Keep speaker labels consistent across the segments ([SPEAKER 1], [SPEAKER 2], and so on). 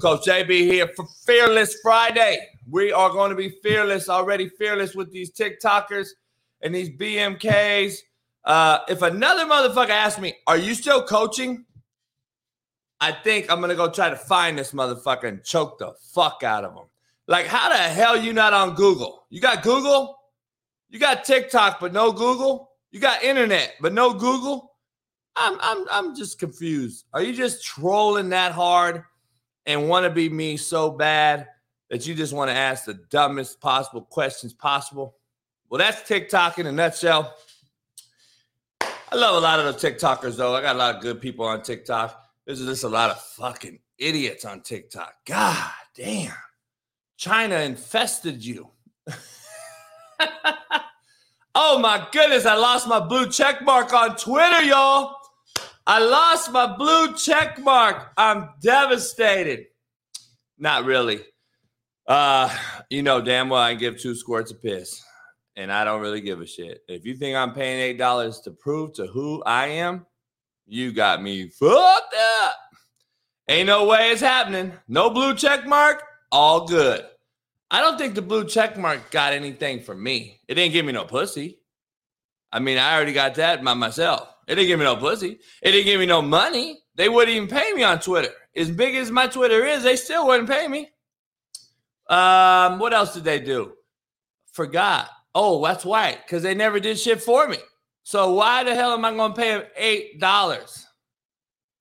[SPEAKER 1] Coach JB here for Fearless Friday. We are going to be fearless, already fearless with these TikTokers and these BMKs. Uh, if another motherfucker asks me, Are you still coaching? I think I'm going to go try to find this motherfucker and choke the fuck out of him. Like, how the hell you not on Google? You got Google? You got TikTok, but no Google? You got internet, but no Google? I'm I'm I'm just confused. Are you just trolling that hard and want to be me so bad that you just want to ask the dumbest possible questions possible? Well, that's TikTok in a nutshell. I love a lot of the TikTokers though. I got a lot of good people on TikTok. There's just a lot of fucking idiots on TikTok. God damn. China infested you. oh my goodness, I lost my blue check mark on Twitter, y'all. I lost my blue check mark. I'm devastated. Not really. Uh, you know damn well I give two squirts of piss, and I don't really give a shit. If you think I'm paying eight dollars to prove to who I am, you got me fucked up. Ain't no way it's happening. No blue check mark. All good. I don't think the blue check mark got anything for me. It didn't give me no pussy. I mean, I already got that by myself. It didn't give me no pussy. It didn't give me no money. They wouldn't even pay me on Twitter. As big as my Twitter is, they still wouldn't pay me. Um, what else did they do? Forgot. Oh, that's why. because they never did shit for me. So why the hell am I going to pay them eight dollars?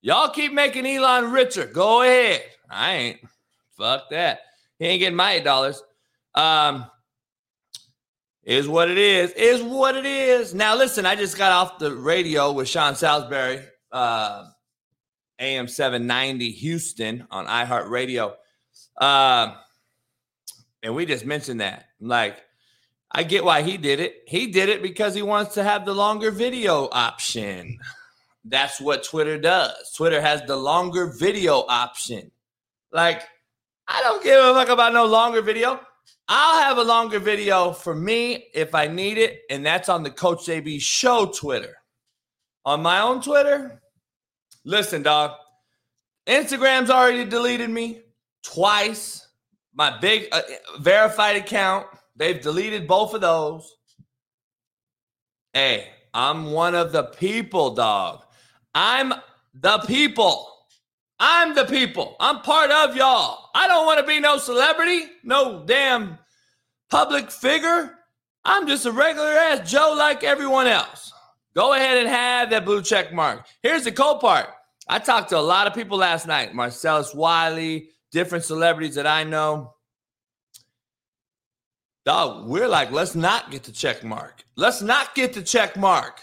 [SPEAKER 1] Y'all keep making Elon richer. Go ahead. I ain't. Fuck that. He ain't getting my eight dollars. Um, is what it is. Is what it is. Now listen, I just got off the radio with Sean Salisbury, uh, AM seven ninety Houston on iHeartRadio, uh, and we just mentioned that. Like, I get why he did it. He did it because he wants to have the longer video option. That's what Twitter does. Twitter has the longer video option. Like, I don't give a fuck about no longer video. I'll have a longer video for me if I need it, and that's on the Coach JB Show Twitter. On my own Twitter, listen, dog. Instagram's already deleted me twice. My big uh, verified account, they've deleted both of those. Hey, I'm one of the people, dog. I'm the people. I'm the people. I'm part of y'all. I don't want to be no celebrity, no damn public figure. I'm just a regular ass Joe like everyone else. Go ahead and have that blue check mark. Here's the cool part. I talked to a lot of people last night Marcellus Wiley, different celebrities that I know. Dog, we're like, let's not get the check mark. Let's not get the check mark.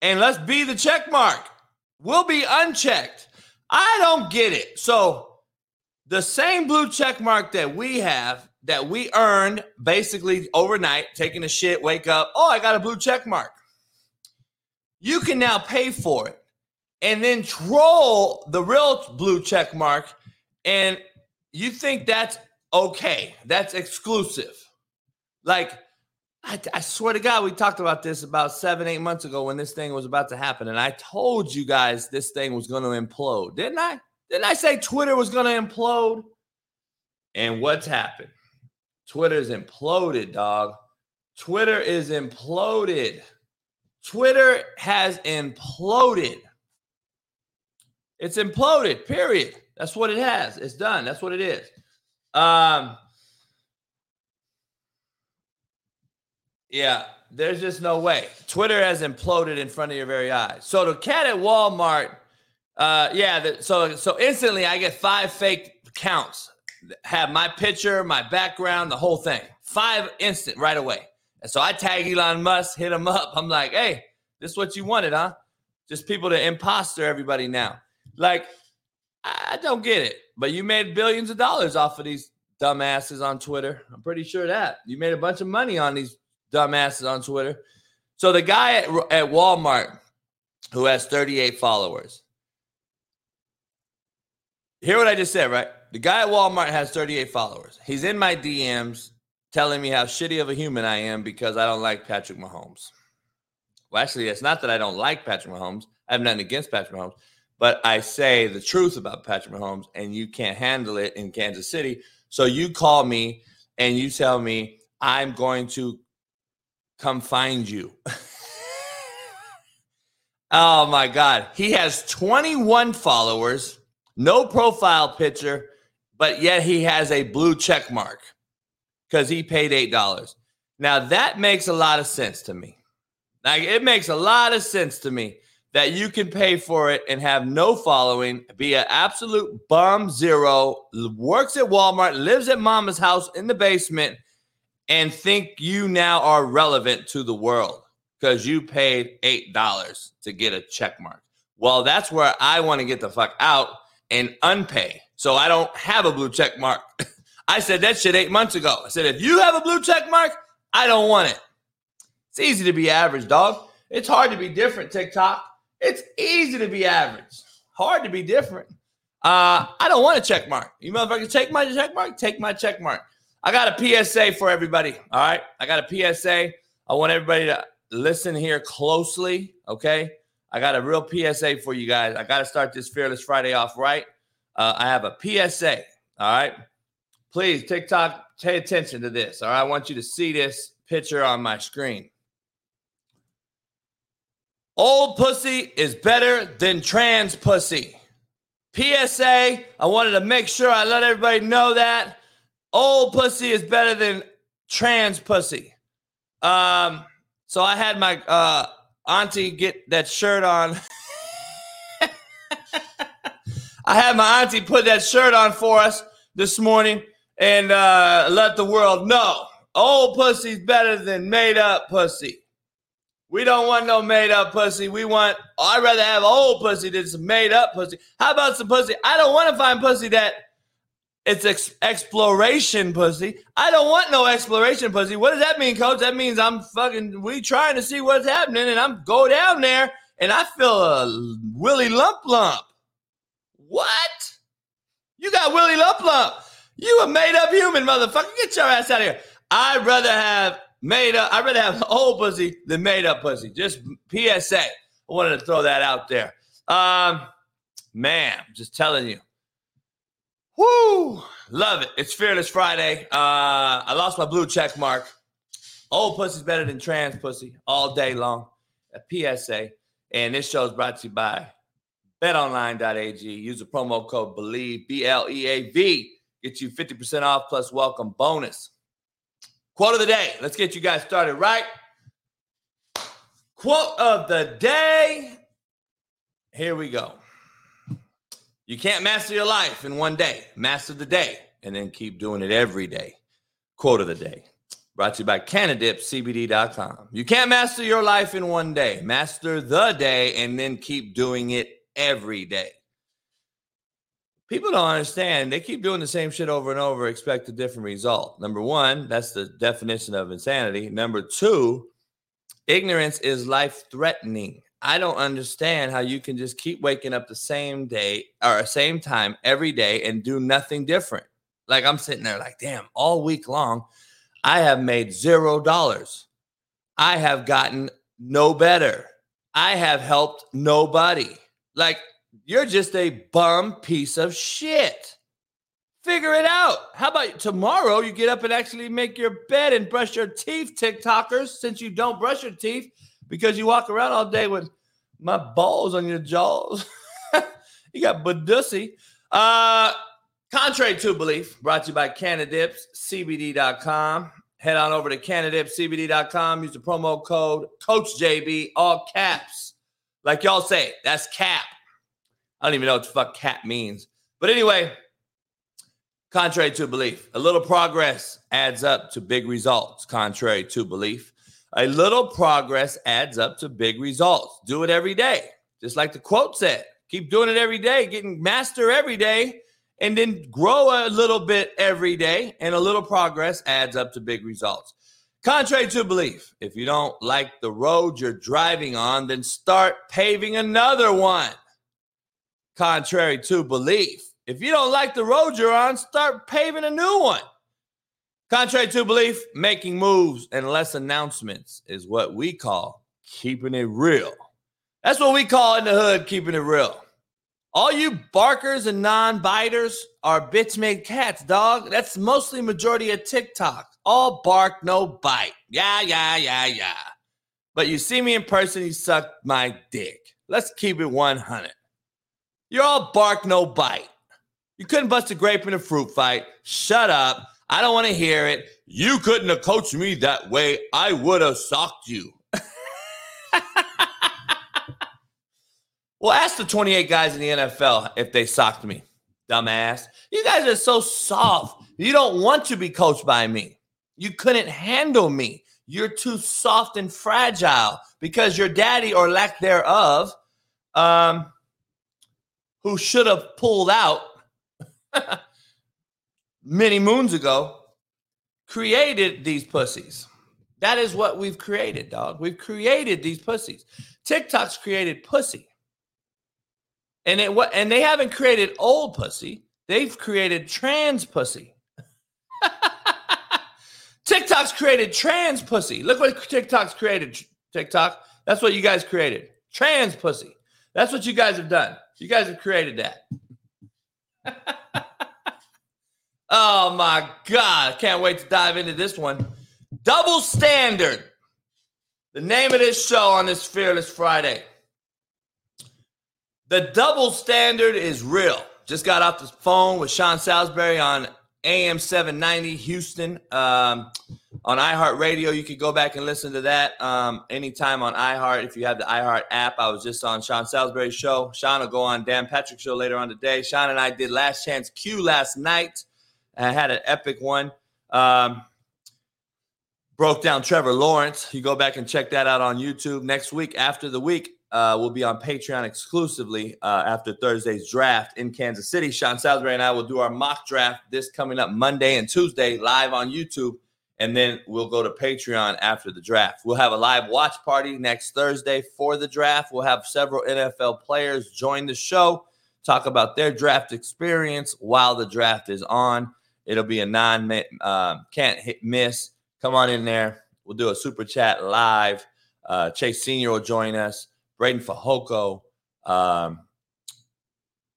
[SPEAKER 1] And let's be the check mark. We'll be unchecked. I don't get it. So the same blue check mark that we have that we earned basically overnight, taking a shit, wake up, oh, I got a blue check mark. You can now pay for it and then troll the real blue check mark. And you think that's okay. That's exclusive. Like, I, I, swear to God, we talked about this about seven, eight months ago when this thing was about to happen. And I told you guys this thing was going to implode, didn't I? Didn't I say Twitter was going to implode? And what's happened? Twitter's imploded, dog. Twitter is imploded. Twitter has imploded. It's imploded, period. That's what it has. It's done. That's what it is. Um, Yeah, there's just no way. Twitter has imploded in front of your very eyes. So the cat at Walmart, uh, yeah. The, so so instantly, I get five fake accounts. Have my picture, my background, the whole thing. Five instant right away. And so I tag Elon Musk, hit him up. I'm like, hey, this is what you wanted, huh? Just people to imposter everybody now. Like, I don't get it. But you made billions of dollars off of these dumbasses on Twitter. I'm pretty sure that you made a bunch of money on these dumbasses on Twitter. So the guy at, at Walmart who has 38 followers. Hear what I just said, right? The guy at Walmart has 38 followers. He's in my DMs telling me how shitty of a human I am because I don't like Patrick Mahomes. Well, actually, it's not that I don't like Patrick Mahomes. I have nothing against Patrick Mahomes, but I say the truth about Patrick Mahomes, and you can't handle it in Kansas City. So you call me and you tell me I'm going to come find you. oh my God. He has 21 followers, no profile picture, but yet he has a blue check mark because he paid $8. Now that makes a lot of sense to me. Like it makes a lot of sense to me that you can pay for it and have no following, be an absolute bum zero, works at Walmart, lives at mama's house in the basement, and think you now are relevant to the world because you paid $8 to get a check mark. Well, that's where I want to get the fuck out and unpay. So I don't have a blue check mark. I said that shit eight months ago. I said, if you have a blue check mark, I don't want it. It's easy to be average, dog. It's hard to be different, TikTok. It's easy to be average. Hard to be different. Uh, I don't want a check mark. You motherfuckers take my check mark? Take my check mark. I got a PSA for everybody. All right. I got a PSA. I want everybody to listen here closely. Okay. I got a real PSA for you guys. I got to start this Fearless Friday off right. Uh, I have a PSA. All right. Please, TikTok, pay attention to this. All right. I want you to see this picture on my screen. Old pussy is better than trans pussy. PSA, I wanted to make sure I let everybody know that old pussy is better than trans pussy. Um, so I had my uh, auntie get that shirt on. I had my auntie put that shirt on for us this morning and uh, let the world know old pussy's better than made up pussy. We don't want no made up pussy. We want, I'd rather have old pussy than some made up pussy. How about some pussy? I don't want to find pussy that it's ex- exploration pussy. I don't want no exploration pussy. What does that mean, coach? That means I'm fucking, we trying to see what's happening and I'm go down there and I feel a willy lump lump. What? You got willy lump lump. You a made up human, motherfucker. Get your ass out of here. I'd rather have made up. I'd rather have old pussy than made up pussy. Just PSA. I wanted to throw that out there. Um, man, just telling you. Whoo, love it. It's Fearless Friday. Uh, I lost my blue check mark. Old pussy's better than trans pussy all day long. A PSA. And this show is brought to you by betonline.ag. Use the promo code BELIEVE, B L E A V. Get you 50% off plus welcome bonus. Quote of the day. Let's get you guys started right. Quote of the day. Here we go. You can't master your life in one day. Master the day and then keep doing it every day. Quote of the day. Brought to you by CannadipCBD.com. You can't master your life in one day. Master the day and then keep doing it every day. People don't understand. They keep doing the same shit over and over, expect a different result. Number one, that's the definition of insanity. Number two, ignorance is life threatening. I don't understand how you can just keep waking up the same day or same time every day and do nothing different. Like I'm sitting there, like, damn, all week long, I have made zero dollars. I have gotten no better. I have helped nobody. Like, you're just a bum piece of shit. Figure it out. How about tomorrow you get up and actually make your bed and brush your teeth, TikTokers, since you don't brush your teeth because you walk around all day with my balls on your jaws. you got badussy. Uh, contrary to belief, brought to you by CannadipsCBD.com. Head on over to CannadipsCBD.com. Use the promo code CoachJB, all caps. Like y'all say, that's cap. I don't even know what the fuck cat means. But anyway, contrary to belief, a little progress adds up to big results. Contrary to belief, a little progress adds up to big results. Do it every day. Just like the quote said, keep doing it every day, getting master every day, and then grow a little bit every day. And a little progress adds up to big results. Contrary to belief, if you don't like the road you're driving on, then start paving another one contrary to belief. If you don't like the road you're on, start paving a new one. Contrary to belief, making moves and less announcements is what we call keeping it real. That's what we call in the hood keeping it real. All you barkers and non-biters are bitch made cats, dog. That's mostly majority of TikTok. All bark, no bite. Yeah, yeah, yeah, yeah. But you see me in person, you suck my dick. Let's keep it 100. You're all bark, no bite. You couldn't bust a grape in a fruit fight. Shut up. I don't want to hear it. You couldn't have coached me that way. I would have socked you. well, ask the 28 guys in the NFL if they socked me. Dumbass. You guys are so soft. You don't want to be coached by me. You couldn't handle me. You're too soft and fragile because your daddy or lack thereof, um, who should have pulled out many moons ago, created these pussies. That is what we've created, dog. We've created these pussies. TikTok's created pussy. And it what and they haven't created old pussy. They've created trans pussy. TikTok's created trans pussy. Look what TikTok's created. TikTok. That's what you guys created. Trans pussy. That's what you guys have done. You guys have created that. oh my God. Can't wait to dive into this one. Double Standard. The name of this show on this Fearless Friday. The double standard is real. Just got off the phone with Sean Salisbury on AM 790 Houston um, on iHeartRadio. You could go back and listen to that um, anytime on iHeart. If you have the iHeart app, I was just on Sean Salisbury's show. Sean will go on Dan Patrick's show later on today. Sean and I did Last Chance U last night. I had an epic one. Um, broke down Trevor Lawrence. You go back and check that out on YouTube next week after the week uh, will be on Patreon exclusively uh, after Thursday's draft in Kansas City. Sean Salisbury and I will do our mock draft this coming up Monday and Tuesday live on YouTube. And then we'll go to Patreon after the draft. We'll have a live watch party next Thursday for the draft. We'll have several NFL players join the show, talk about their draft experience while the draft is on. It'll be a non uh, can't hit miss. Come on in there. We'll do a super chat live. Uh, Chase Senior will join us. Breiden Fehoko. Um,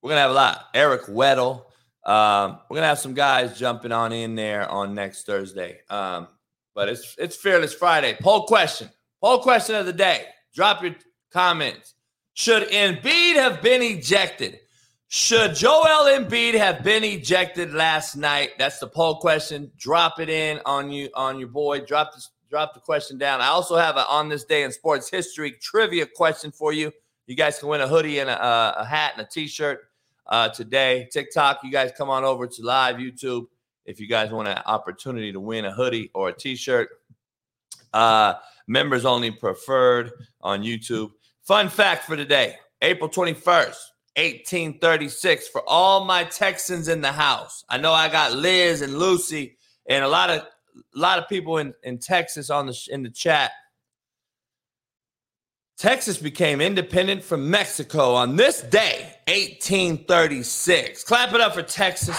[SPEAKER 1] we're gonna have a lot. Eric Weddle. Um, we're gonna have some guys jumping on in there on next Thursday. Um, but it's it's Fearless Friday. Poll question. Poll question of the day. Drop your comments. Should Embiid have been ejected? Should Joel Embiid have been ejected last night? That's the poll question. Drop it in on you on your boy. Drop the drop the question down. I also have a on this day in sports history trivia question for you. You guys can win a hoodie and a, a hat and a t-shirt uh, today. TikTok, you guys come on over to live YouTube if you guys want an opportunity to win a hoodie or a t-shirt. Uh, members only preferred on YouTube. Fun fact for today, April 21st, 1836 for all my Texans in the house. I know I got Liz and Lucy and a lot of a lot of people in, in Texas on the in the chat. Texas became independent from Mexico on this day, 1836. Clap it up for Texas.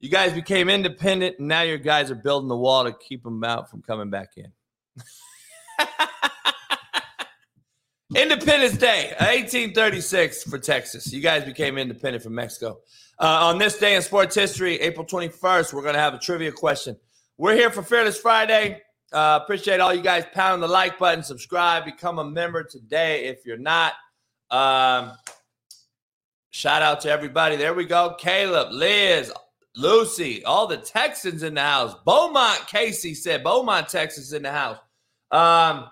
[SPEAKER 1] You guys became independent, and now your guys are building the wall to keep them out from coming back in. Independence Day, 1836 for Texas. You guys became independent from Mexico. Uh, on this day in sports history, April 21st, we're going to have a trivia question. We're here for Fearless Friday. Uh, appreciate all you guys pounding the like button, subscribe, become a member today if you're not. Um, shout out to everybody. There we go. Caleb, Liz, Lucy, all the Texans in the house. Beaumont Casey said, Beaumont, Texas in the house. Um,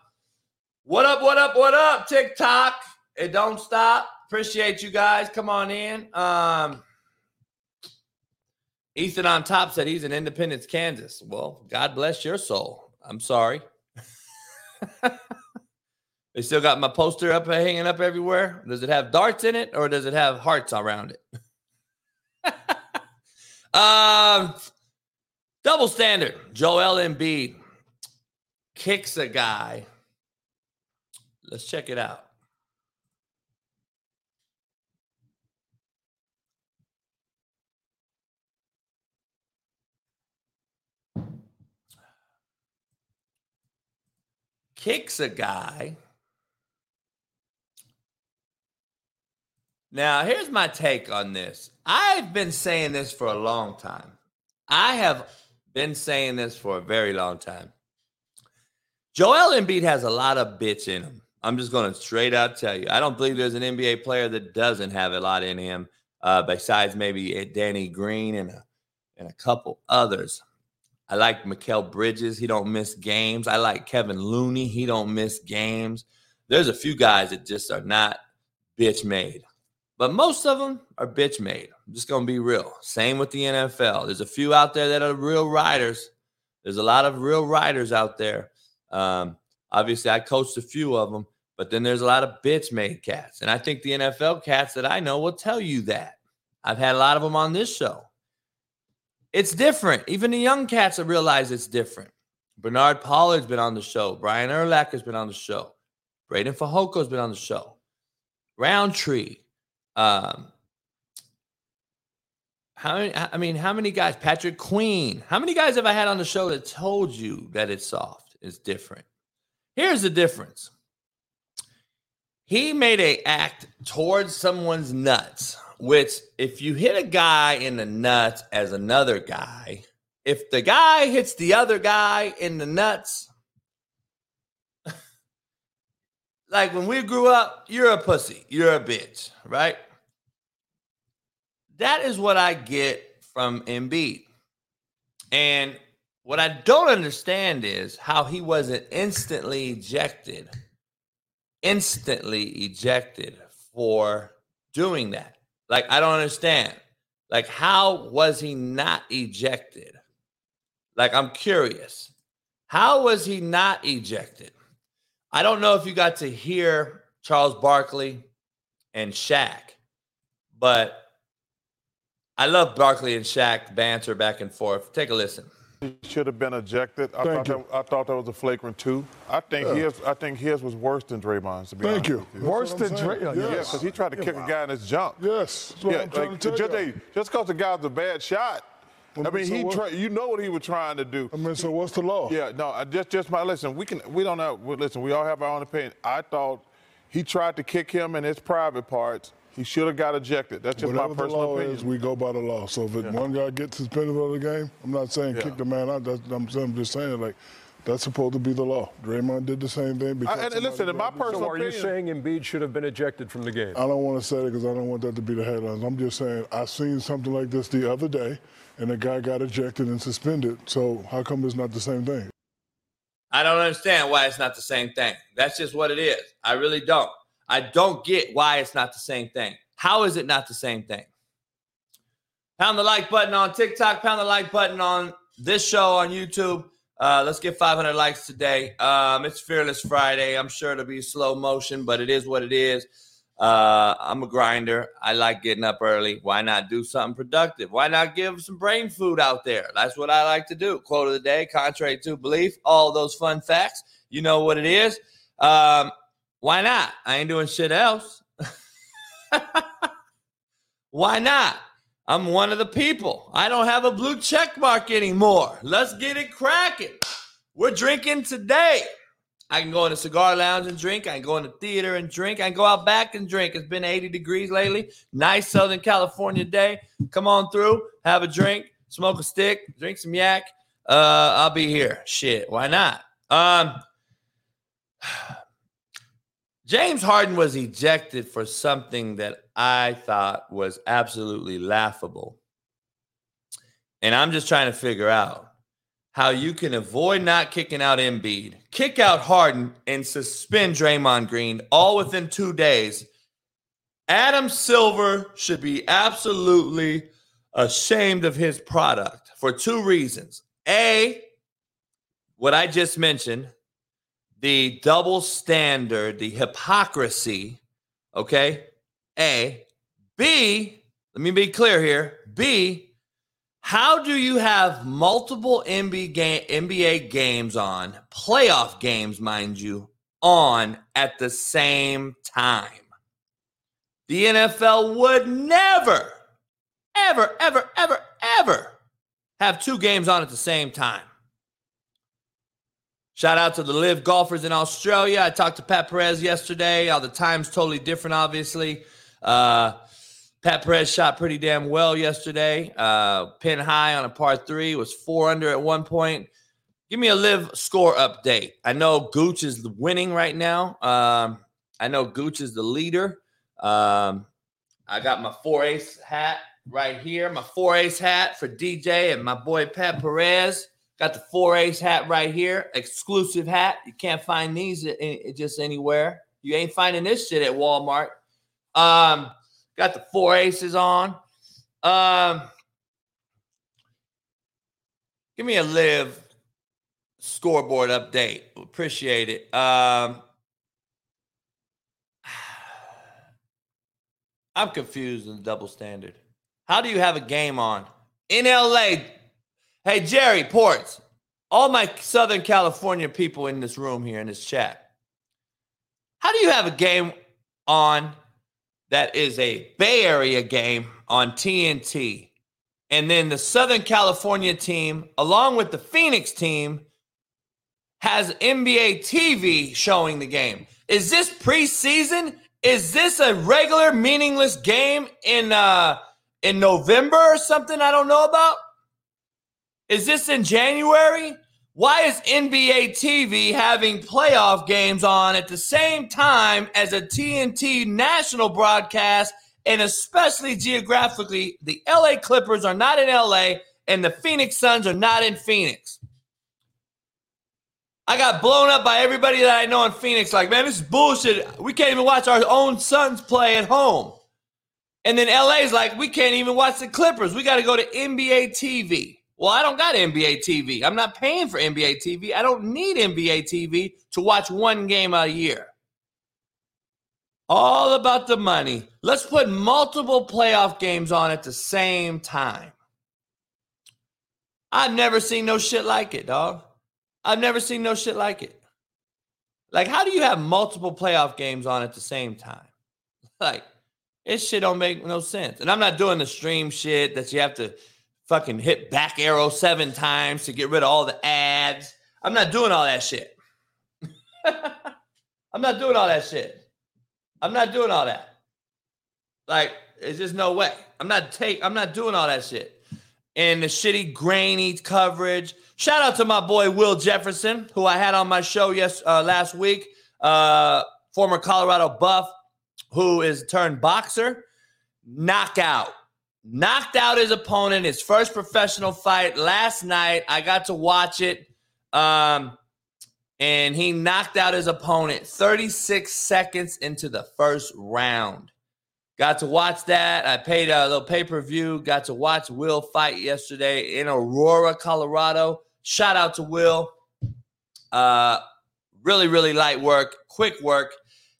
[SPEAKER 1] what up, what up, what up, TikTok? It don't stop. Appreciate you guys. Come on in. Um, Ethan on top said he's in Independence, Kansas. Well, God bless your soul. I'm sorry. they still got my poster up hanging up everywhere. Does it have darts in it or does it have hearts around it? um, double standard. Joel Embiid kicks a guy. Let's check it out. kicks a guy Now, here's my take on this. I've been saying this for a long time. I have been saying this for a very long time. Joel Embiid has a lot of bitch in him. I'm just going to straight out tell you. I don't believe there's an NBA player that doesn't have a lot in him, uh, besides maybe Danny Green and a, and a couple others. I like Mikal Bridges. He don't miss games. I like Kevin Looney. He don't miss games. There's a few guys that just are not bitch made. But most of them are bitch made. I'm just going to be real. Same with the NFL. There's a few out there that are real riders. There's a lot of real riders out there. Um, obviously, I coached a few of them, but then there's a lot of bitch made cats. And I think the NFL cats that I know will tell you that. I've had a lot of them on this show. It's different. Even the young cats have realized it's different. Bernard Pollard's been on the show. Brian Urlacher's been on the show. Breiden Fehoko's been on the show. Roundtree, um, how many, I mean, how many guys? Patrick Queen. How many guys have I had on the show that told you that it's soft? It's different. Here's the difference. He made a act towards someone's nuts, which if you hit a guy in the nuts as another guy, if the guy hits the other guy in the nuts, like when we grew up, you're a pussy, you're a bitch, right? That is what I get from Embiid. And what I don't understand is how he wasn't instantly ejected, instantly ejected for doing that. Like, I don't understand. Like, how was he not ejected? Like, I'm curious. How was he not ejected? I don't know if you got to hear Charles Barkley and Shaq, but I love Barkley and Shaq banter back and forth. Take a listen.
[SPEAKER 2] He should have been ejected. I thought, that, I thought that was a flagrant two. I think yeah. his I think his was worse than Draymond's. To be
[SPEAKER 3] Thank
[SPEAKER 2] you.
[SPEAKER 3] you.
[SPEAKER 2] Worse
[SPEAKER 3] than Draymond.
[SPEAKER 2] Yes. Yeah, because he tried to kick a guy in his jump.
[SPEAKER 3] Yes.
[SPEAKER 2] yeah, like, just because the guy's a bad shot. I mean, so he try, you know what he was trying to do.
[SPEAKER 3] I mean, so what's the law?
[SPEAKER 2] Yeah, no, I just just my listen. We can we don't have listen. We all have our own opinion. I thought he tried to kick him in his private parts he should have got ejected. That's just
[SPEAKER 3] Whatever
[SPEAKER 2] my personal
[SPEAKER 3] the law
[SPEAKER 2] opinion.
[SPEAKER 3] Is, we go by the law. So if yeah. one guy gets suspended for the game, I'm not saying yeah. kick the man out. That's, I'm, I'm, just saying like that's supposed to be the law. Draymond did the same thing. Because
[SPEAKER 2] I, and listen, in my personal
[SPEAKER 4] so are
[SPEAKER 2] opinion,
[SPEAKER 4] you saying Embiid should have been ejected from the game?
[SPEAKER 3] I don't want to say it because I don't want that to be the headlines. I'm just saying I seen something like this the other day, and a guy got ejected and suspended. So how come it's not the same thing?
[SPEAKER 1] I don't understand why it's not the same thing. That's just what it is. I really don't. I don't get why it's not the same thing. How is it not the same thing? Pound the like button on TikTok, pound the like button on this show on YouTube. Uh, let's get 500 likes today. Um, it's Fearless Friday. I'm sure it'll be slow motion, but it is what it is. Uh, I'm a grinder. I like getting up early. Why not do something productive? Why not give some brain food out there? That's what I like to do. Quote of the day, contrary to belief, all those fun facts. You know what it is. Um, why not? I ain't doing shit else. Why not? I'm one of the people. I don't have a blue check mark anymore. Let's get it cracking. We're drinking today. I can go in a cigar lounge and drink. I can go in the theater and drink. I can go out back and drink. It's been 80 degrees lately. Nice Southern California day. Come on through, have a drink, smoke a stick, drink some yak. Uh, I'll be here. Shit, why not? Um, James Harden was ejected for something that I thought was absolutely laughable. And I'm just trying to figure out how you can avoid not kicking out Embiid, kick out Harden, and suspend Draymond Green all within two days. Adam Silver should be absolutely ashamed of his product for two reasons. A, what I just mentioned, the double standard, the hypocrisy, okay? A. B, let me be clear here. B, how do you have multiple NBA games on, playoff games, mind you, on at the same time? The NFL would never, ever, ever, ever, ever have two games on at the same time. Shout out to the LIV golfers in Australia. I talked to Pat Perez yesterday. All the time's totally different, obviously. Uh, Pat Perez shot pretty damn well yesterday. Uh, pin high on a par three was four under at one point. Give me a live score update. I know Gooch is winning right now. Um, I know Gooch is the leader. Um, I got my four ace hat right here, my four ace hat for DJ and my boy Pat Perez. Got the four ace hat right here, exclusive hat. You can't find these just anywhere. You ain't finding this shit at Walmart. Um, got the four aces on. Um, give me a live scoreboard update. Appreciate it. Um, I'm confused in the double standard. How do you have a game on in LA? Hey, Jerry Ports, all my Southern California people in this room here in this chat. How do you have a game on that is a Bay Area game on TNT? And then the Southern California team, along with the Phoenix team, has NBA TV showing the game. Is this preseason? Is this a regular meaningless game in uh in November or something I don't know about? Is this in January? Why is NBA TV having playoff games on at the same time as a TNT national broadcast? And especially geographically, the LA Clippers are not in LA and the Phoenix Suns are not in Phoenix. I got blown up by everybody that I know in Phoenix. Like, man, this is bullshit. We can't even watch our own Suns play at home. And then LA's like, we can't even watch the Clippers. We got to go to NBA TV. Well, I don't got NBA TV. I'm not paying for NBA TV. I don't need NBA TV to watch one game a year. All about the money. Let's put multiple playoff games on at the same time. I've never seen no shit like it, dog. I've never seen no shit like it. Like, how do you have multiple playoff games on at the same time? Like, this shit don't make no sense. And I'm not doing the stream shit that you have to fucking hit back arrow seven times to get rid of all the ads. I'm not doing all that shit. I'm not doing all that shit. I'm not doing all that. Like, it's just no way. I'm not take. I'm not doing all that shit. And the shitty grainy coverage. Shout out to my boy Will Jefferson, who I had on my show yes uh, last week. Uh, former Colorado Buff, who is turned boxer. Knockout knocked out his opponent, his first professional fight last night. I got to watch it. Um, and he knocked out his opponent 36 seconds into the first round. Got to watch that. I paid a little pay per view. Got to watch Will fight yesterday in Aurora, Colorado. Shout out to Will. Uh, really, really light work, quick work.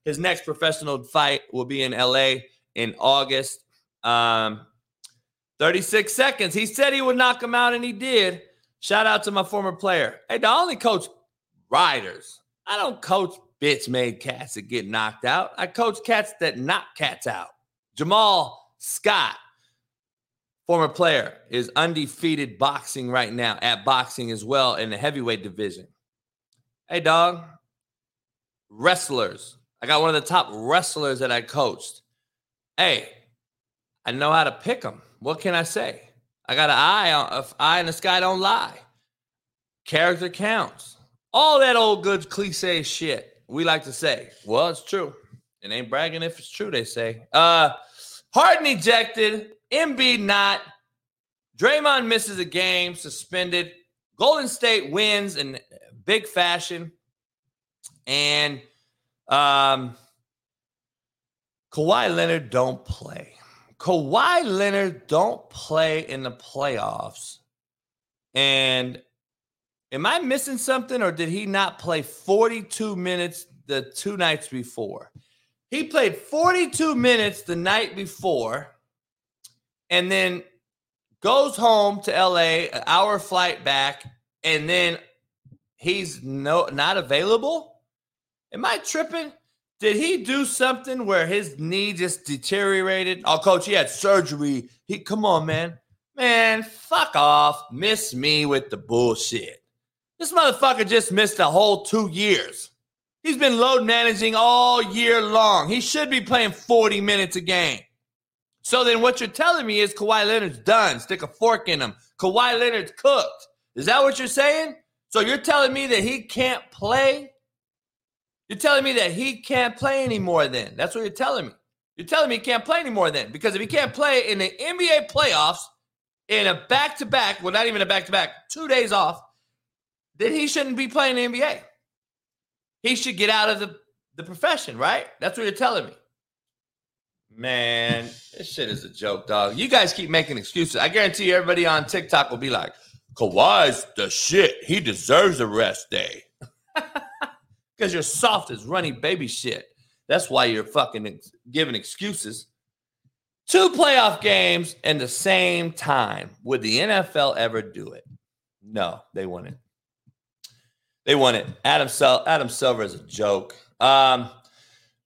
[SPEAKER 1] His next professional fight will be in LA in August. Um, 36 seconds. He said he would knock him out, and he did. Shout out to my former player. Hey, I only coach riders. I don't coach bitch made cats that get knocked out. I coach cats that knock cats out. Jamal Scott, former player, is undefeated boxing right now at boxing as well in the heavyweight division. Hey, dog. Wrestlers. I got one of the top wrestlers that I coached. Hey, I know how to pick them. What can I say? I got an eye on eye in the sky don't lie. Character counts. All that old good cliche shit we like to say. Well, it's true. It ain't bragging if it's true, they say. Uh Harden ejected, Embiid not. Draymond misses a game, suspended. Golden State wins in big fashion. And um Kawhi Leonard don't play. Kawhi Leonard don't play in the playoffs. And am I missing something or did he not play 42 minutes the two nights before? He played 42 minutes the night before and then goes home to LA, an hour flight back, and then he's no not available. Am I tripping? Did he do something where his knee just deteriorated? Oh, coach, he had surgery. He come on, man. Man, fuck off. Miss me with the bullshit. This motherfucker just missed a whole two years. He's been load managing all year long. He should be playing 40 minutes a game. So then what you're telling me is Kawhi Leonard's done. Stick a fork in him. Kawhi Leonard's cooked. Is that what you're saying? So you're telling me that he can't play? You're telling me that he can't play anymore then? That's what you're telling me. You're telling me he can't play anymore then? Because if he can't play in the NBA playoffs in a back to back, well, not even a back to back, two days off, then he shouldn't be playing the NBA. He should get out of the, the profession, right? That's what you're telling me. Man, this shit is a joke, dog. You guys keep making excuses. I guarantee you everybody on TikTok will be like, Kawhi's the shit. He deserves a rest day. Because you're soft as runny baby shit. That's why you're fucking ex- giving excuses. Two playoff games in the same time. Would the NFL ever do it? No, they wouldn't. They wouldn't. Adam, Sil- Adam Silver is a joke. Um,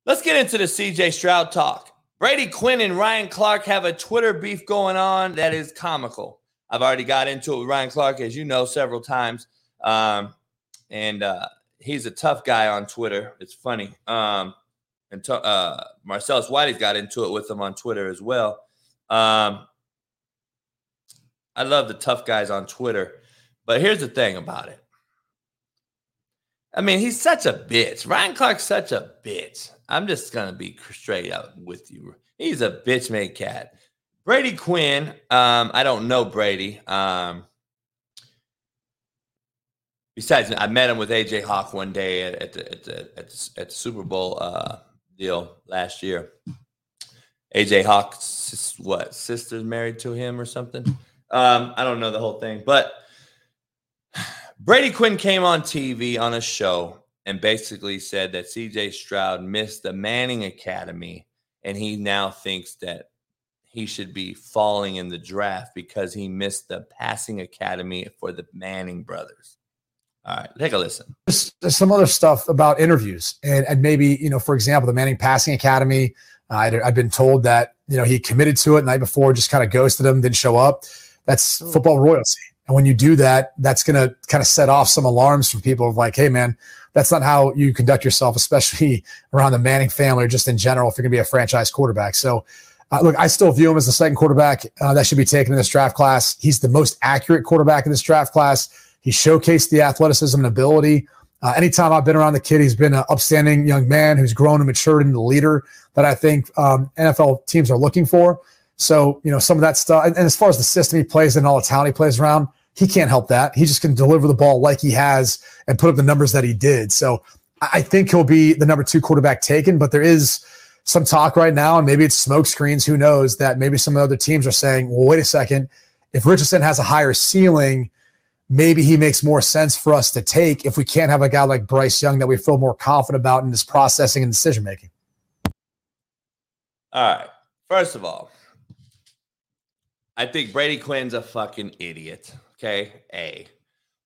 [SPEAKER 1] let's get into the CJ Stroud talk. Brady Quinn and Ryan Clark have a Twitter beef going on that is comical. I've already got into it with Ryan Clark, as you know, several times. Um, and uh, he's a tough guy on Twitter. It's funny. Um, and to, uh, Marcellus Wiley's got into it with him on Twitter as well. Um, I love the tough guys on Twitter, but here's the thing about it. I mean, he's such a bitch. Ryan Clark's such a bitch. I'm just gonna be straight up with you. He's a bitch made cat. Brady Quinn. Um, I don't know Brady. Um, besides, I met him with AJ Hawk one day at, at the, at the at the at the Super Bowl uh, deal last year. AJ Hawk's what sister's married to him or something. Um, I don't know the whole thing, but Brady Quinn came on TV on a show and basically said that CJ Stroud missed the Manning Academy and he now thinks that he should be falling in the draft because he missed the passing academy for the Manning brothers. All right, take a listen.
[SPEAKER 5] There's, there's some other stuff about interviews, and, and maybe you know, for example, the Manning Passing Academy. Uh, I'd, I'd been told that you know he committed to it the night before, just kind of ghosted him, didn't show up. That's
[SPEAKER 1] Hmm.
[SPEAKER 5] football royalty, and when you do that, that's going to kind of set off some alarms for people of like, hey, man, that's not how you conduct yourself, especially around the Manning family or just in general if you're going to be a franchise quarterback. So. Uh, look, I still view him as the second quarterback uh, that should be taken in this draft class. He's the most accurate quarterback in this draft class. He showcased the athleticism and ability. Uh, anytime I've been around the kid, he's been an upstanding young man who's grown and matured into the leader that I think um, NFL teams are looking for. So, you know, some of that stuff. And, and as far as the system he plays in, all the talent he plays around, he can't help that. He just can deliver the ball like he has and put up the numbers that he did. So I, I think he'll be the number two quarterback taken, but there is some talk right now, and maybe it's smoke screens, who knows, that maybe some of the other teams are saying, well, wait a second. If Richardson has a higher ceiling, maybe he makes more sense for us to take if we can't have a guy like Bryce Young that we feel more confident about in his processing and decision making.
[SPEAKER 1] All right. First of all, I think Brady Quinn's a fucking idiot. Okay. A.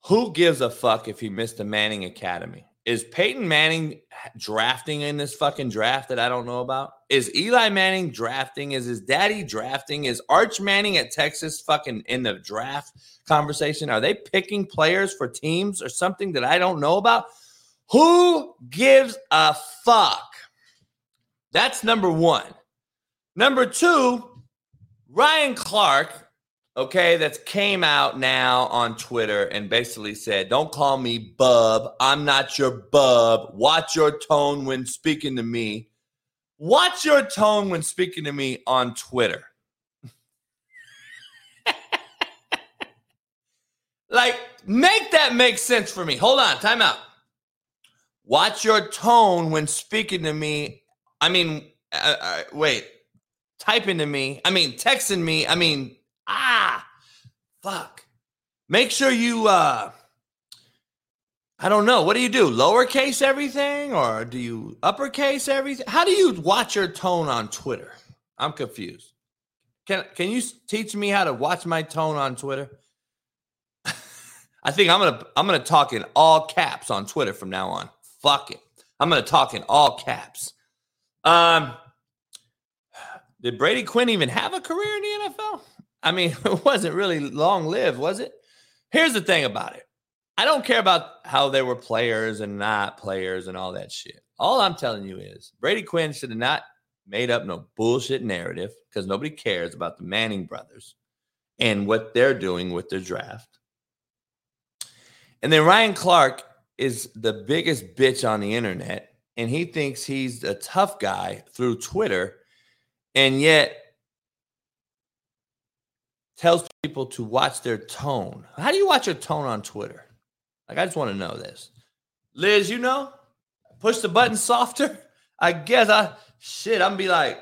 [SPEAKER 1] Who gives a fuck if he missed the Manning Academy? Is Peyton Manning drafting in this fucking draft that I don't know about? Is Eli Manning drafting? Is his daddy drafting? Is Arch Manning at Texas fucking in the draft conversation? Are they picking players for teams or something that I don't know about? Who gives a fuck? That's number one. Number two, Ryan Clark, okay, that's came out now on Twitter and basically said, Don't call me bub. I'm not your bub. Watch your tone when speaking to me. Watch your tone when speaking to me on Twitter. like, make that make sense for me. Hold on, time out. Watch your tone when speaking to me. I mean, uh, uh, wait, typing to me. I mean, texting me. I mean, ah, fuck. Make sure you, uh, I don't know. What do you do? Lowercase everything or do you uppercase everything? How do you watch your tone on Twitter? I'm confused. Can can you teach me how to watch my tone on Twitter? I think I'm gonna I'm gonna talk in all caps on Twitter from now on. Fuck it. I'm gonna talk in all caps. Um, did Brady Quinn even have a career in the NFL? I mean, it wasn't really long lived, was it? Here's the thing about it. I don't care about how they were players and not players and all that shit. All I'm telling you is Brady Quinn should have not made up no bullshit narrative because nobody cares about the Manning brothers and what they're doing with their draft. And then Ryan Clark is the biggest bitch on the internet, and he thinks he's a tough guy through Twitter, and yet tells people to watch their tone. How do you watch your tone on Twitter? Like, I just want to know this. Liz, you know, push the button softer. I guess I shit. I'm be like,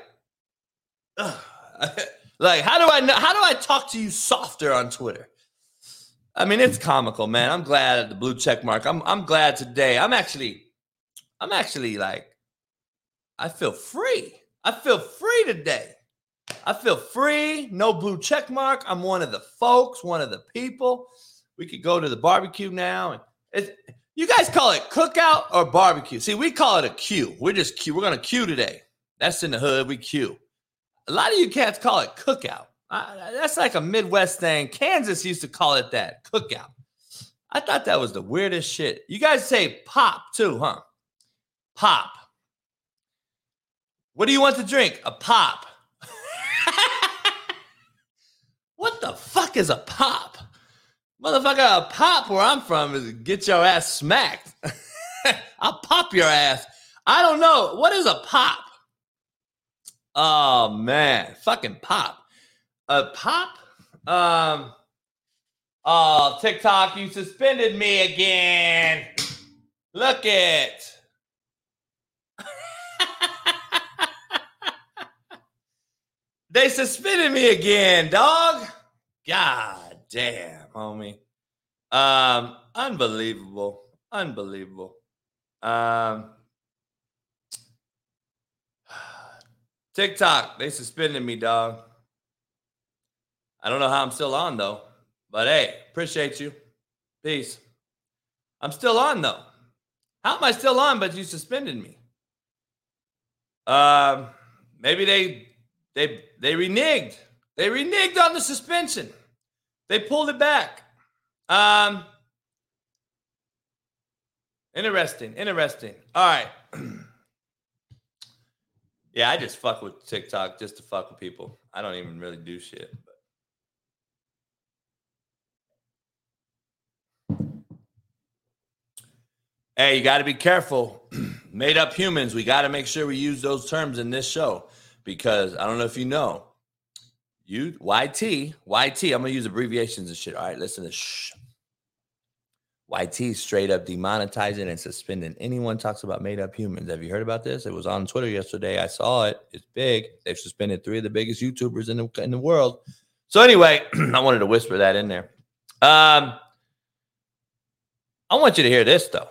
[SPEAKER 1] like, how do I know? How do I talk to you softer on Twitter? I mean, it's comical, man. I'm glad at the blue check mark. I'm I'm glad today. I'm actually, I'm actually like, I feel free. I feel free today. I feel free. No blue check mark. I'm one of the folks, one of the people. We could go to the barbecue now, and you guys call it cookout or barbecue? See, we call it a queue. We're just queue. We're gonna queue today. That's in the hood. We queue. A lot of you cats call it cookout. Uh, that's like a Midwest thing. Kansas used to call it that cookout. I thought that was the weirdest shit. You guys say pop too, huh? Pop. What do you want to drink? A pop. what the fuck is a pop? Motherfucker, a pop where I'm from is get your ass smacked. I'll pop your ass. I don't know. What is a pop? Oh man, fucking pop. A pop? Um Oh, TikTok, you suspended me again. Look it. they suspended me again, dog. God damn homie. Um, unbelievable, unbelievable. Um, TikTok, they suspended me, dog. I don't know how I'm still on though, but hey, appreciate you. Peace. I'm still on though. How am I still on? But you suspended me. Um, maybe they they they reneged. They reneged on the suspension. They pulled it back. Um, interesting, interesting. All right. yeah, I just fuck with TikTok just to fuck with people. I don't even really do shit. But. Hey, you got to be careful. Made up humans, we got to make sure we use those terms in this show because I don't know if you know, you YT, YT, I'm gonna use abbreviations and shit. All right, listen to shh. YT straight up demonetizing and suspending anyone talks about made up humans. Have you heard about this? It was on Twitter yesterday. I saw it. It's big. They've suspended three of the biggest YouTubers in the in the world. So anyway, I wanted to whisper that in there. Um, I want you to hear this though.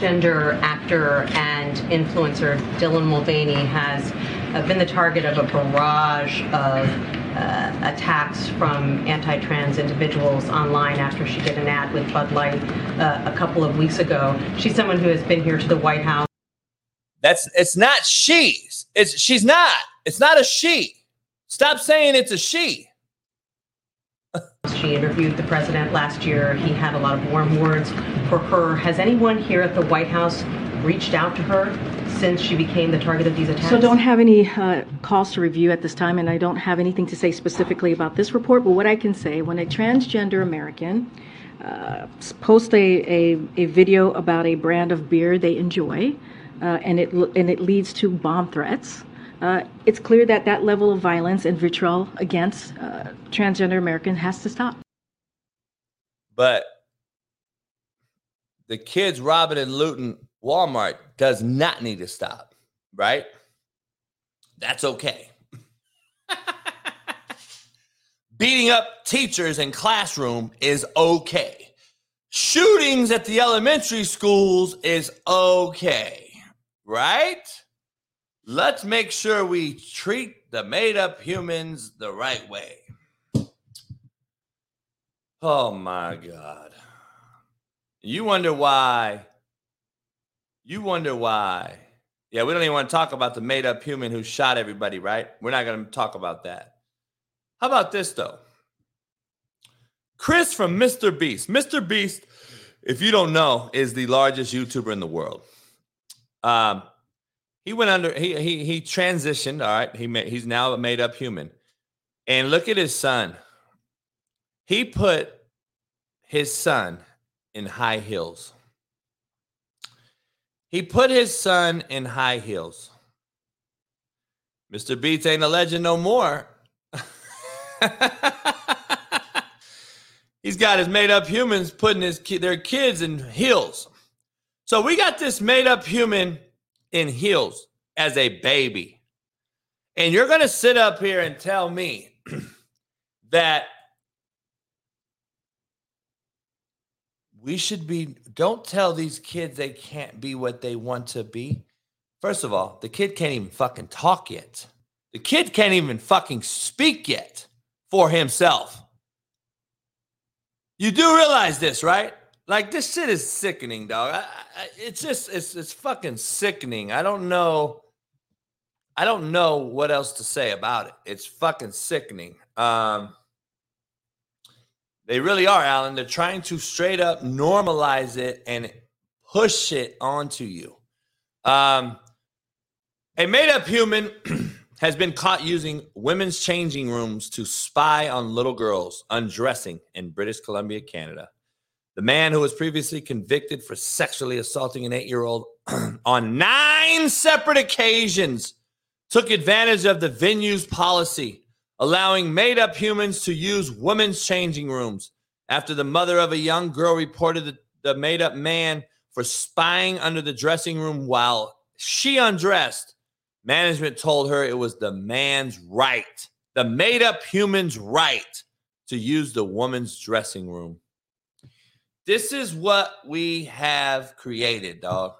[SPEAKER 6] Gender actor and influencer Dylan Mulvaney has uh, been the target of a barrage of uh, attacks from anti-trans individuals online after she did an ad with Bud Light uh, a couple of weeks ago. She's someone who has been here to the White House.
[SPEAKER 1] That's it's not she's. It's she's not. It's not a she. Stop saying it's a she.
[SPEAKER 6] she interviewed the president last year. He had a lot of warm words for her. Has anyone here at the White House reached out to her since she became the target of these attacks?
[SPEAKER 7] So don't have any uh, calls to review at this time, and I don't have anything to say specifically about this report. But what I can say, when a transgender American uh, posts a, a, a, video about a brand of beer they enjoy, uh, and it and it leads to bomb threats. Uh, it's clear that that level of violence and vitriol against uh, transgender Americans has to stop.
[SPEAKER 1] But the kids robbing and looting Walmart does not need to stop, right? That's okay. Beating up teachers in classroom is okay. Shootings at the elementary schools is okay, right? Let's make sure we treat the made up humans the right way. Oh my God. You wonder why you wonder why. Yeah, we don't even want to talk about the made up human who shot everybody, right? We're not going to talk about that. How about this, though? Chris from Mr. Beast. Mr. Beast, if you don't know, is the largest YouTuber in the world. Um, he went under he he he transitioned, all right. He made, he's now a made up human. And look at his son. He put his son in high heels. He put his son in high heels. Mr. Beast ain't a legend no more. He's got his made up humans putting his ki- their kids in heels. So we got this made up human in heels as a baby. And you're going to sit up here and tell me that we should be don't tell these kids they can't be what they want to be. First of all, the kid can't even fucking talk yet. The kid can't even fucking speak yet for himself. You do realize this, right? Like this shit is sickening, dog. I, I, it's just it's it's fucking sickening. I don't know. I don't know what else to say about it. It's fucking sickening. Um, they really are, Alan. They're trying to straight up normalize it and push it onto you. Um, a made up human has been caught using women's changing rooms to spy on little girls undressing in British Columbia, Canada. The man who was previously convicted for sexually assaulting an eight year old on nine separate occasions took advantage of the venue's policy, allowing made up humans to use women's changing rooms. After the mother of a young girl reported the, the made up man for spying under the dressing room while she undressed, management told her it was the man's right, the made up human's right to use the woman's dressing room. This is what we have created, dog.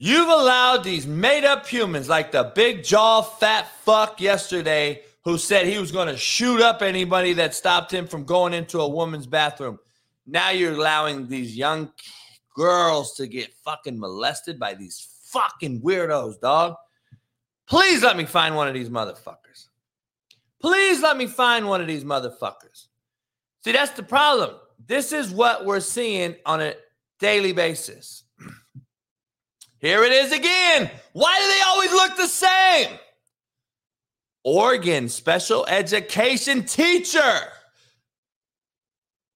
[SPEAKER 1] You've allowed these made up humans like the big jaw fat fuck yesterday who said he was going to shoot up anybody that stopped him from going into a woman's bathroom. Now you're allowing these young girls to get fucking molested by these fucking weirdos, dog. Please let me find one of these motherfuckers. Please let me find one of these motherfuckers. See, that's the problem. This is what we're seeing on a daily basis. Here it is again. Why do they always look the same? Oregon special education teacher,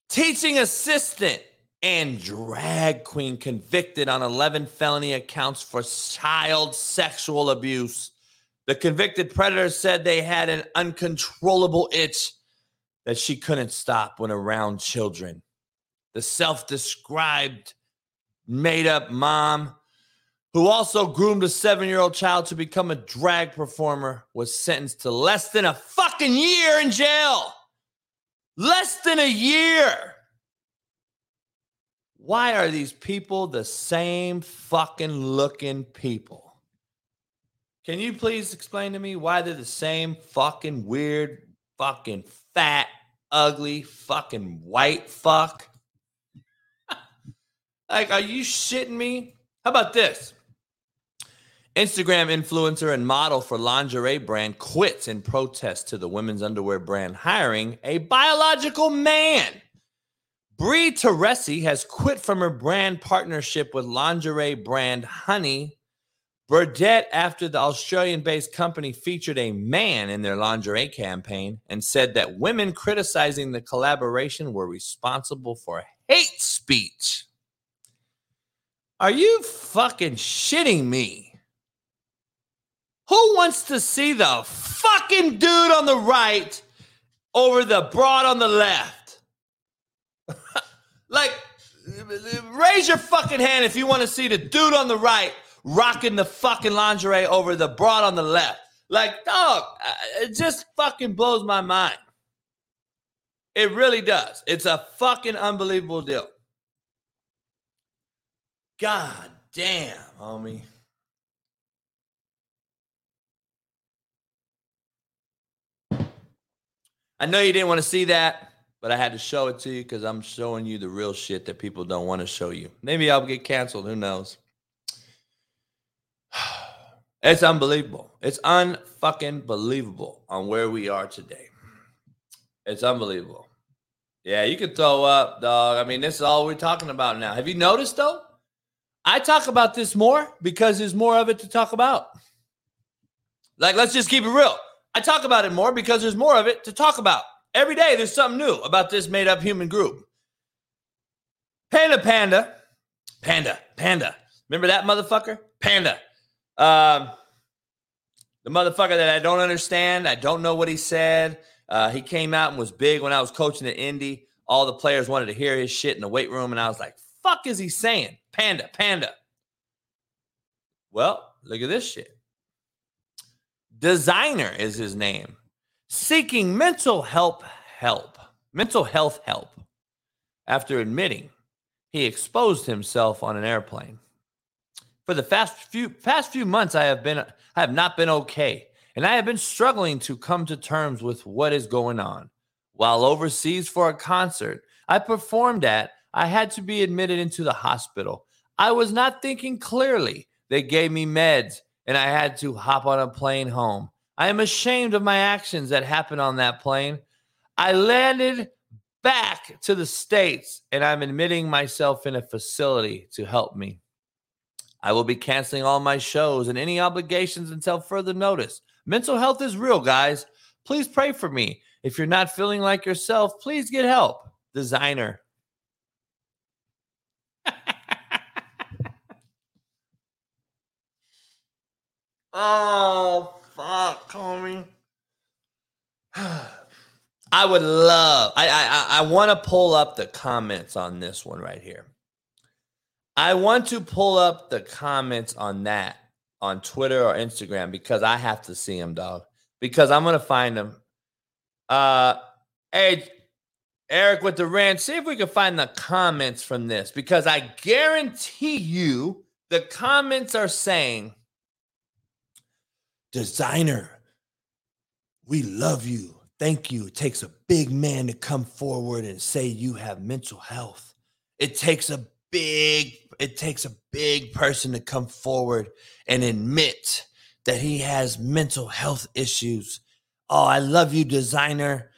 [SPEAKER 1] teaching assistant, and drag queen convicted on 11 felony accounts for child sexual abuse. The convicted predator said they had an uncontrollable itch that she couldn't stop when around children. The self described made up mom who also groomed a seven year old child to become a drag performer, was sentenced to less than a fucking year in jail. Less than a year. Why are these people the same fucking looking people? Can you please explain to me why they're the same fucking weird, fucking fat, ugly, fucking white fuck? like, are you shitting me? How about this? Instagram influencer and model for lingerie brand quits in protest to the women's underwear brand hiring a biological man. Brie Teresi has quit from her brand partnership with lingerie brand Honey Birdette after the Australian based company featured a man in their lingerie campaign and said that women criticizing the collaboration were responsible for hate speech. Are you fucking shitting me? Who wants to see the fucking dude on the right over the broad on the left? like, raise your fucking hand if you want to see the dude on the right rocking the fucking lingerie over the broad on the left. Like, dog, uh, it just fucking blows my mind. It really does. It's a fucking unbelievable deal. God damn, homie. I know you didn't want to see that, but I had to show it to you because I'm showing you the real shit that people don't want to show you. Maybe I'll get canceled. Who knows? It's unbelievable. It's unfucking believable on where we are today. It's unbelievable. Yeah, you can throw up, dog. I mean, this is all we're talking about now. Have you noticed though? I talk about this more because there's more of it to talk about. Like, let's just keep it real. I talk about it more because there's more of it to talk about. Every day there's something new about this made up human group. Panda Panda. Panda. Panda. Remember that motherfucker? Panda. Um, the motherfucker that I don't understand. I don't know what he said. Uh, he came out and was big when I was coaching at Indy. All the players wanted to hear his shit in the weight room, and I was like, fuck is he saying? Panda, panda. Well, look at this shit. Desiigner is his name. Seeking mental help help. Mental health help. After admitting he exposed himself on an airplane. For the past few past few months I have been I have not been okay and I have been struggling to come to terms with what is going on. While overseas for a concert I performed at, I had to be admitted into the hospital. I was not thinking clearly. They gave me meds and I had to hop on a plane home. I am ashamed of my actions that happened on that plane. I landed back to the States and I'm admitting myself in a facility to help me. I will be canceling all my shows and any obligations until further notice. Mental health is real, guys. Please pray for me. If you're not feeling like yourself, please get help. Desiigner. Oh, fuck, homie. I would love. I I I want to pull up the comments on this one right here. I want to pull up the comments on that on Twitter or Instagram because I have to see them, dog. Because I'm gonna find them. Uh, hey, Eric with the rant. See if we can find the comments from this because I guarantee you the comments are saying, "Desiigner, we love you. Thank you. It takes a big man to come forward and say you have mental health. It takes a big it takes a big person to come forward and admit that he has mental health issues. Oh, I love you, Desiigner.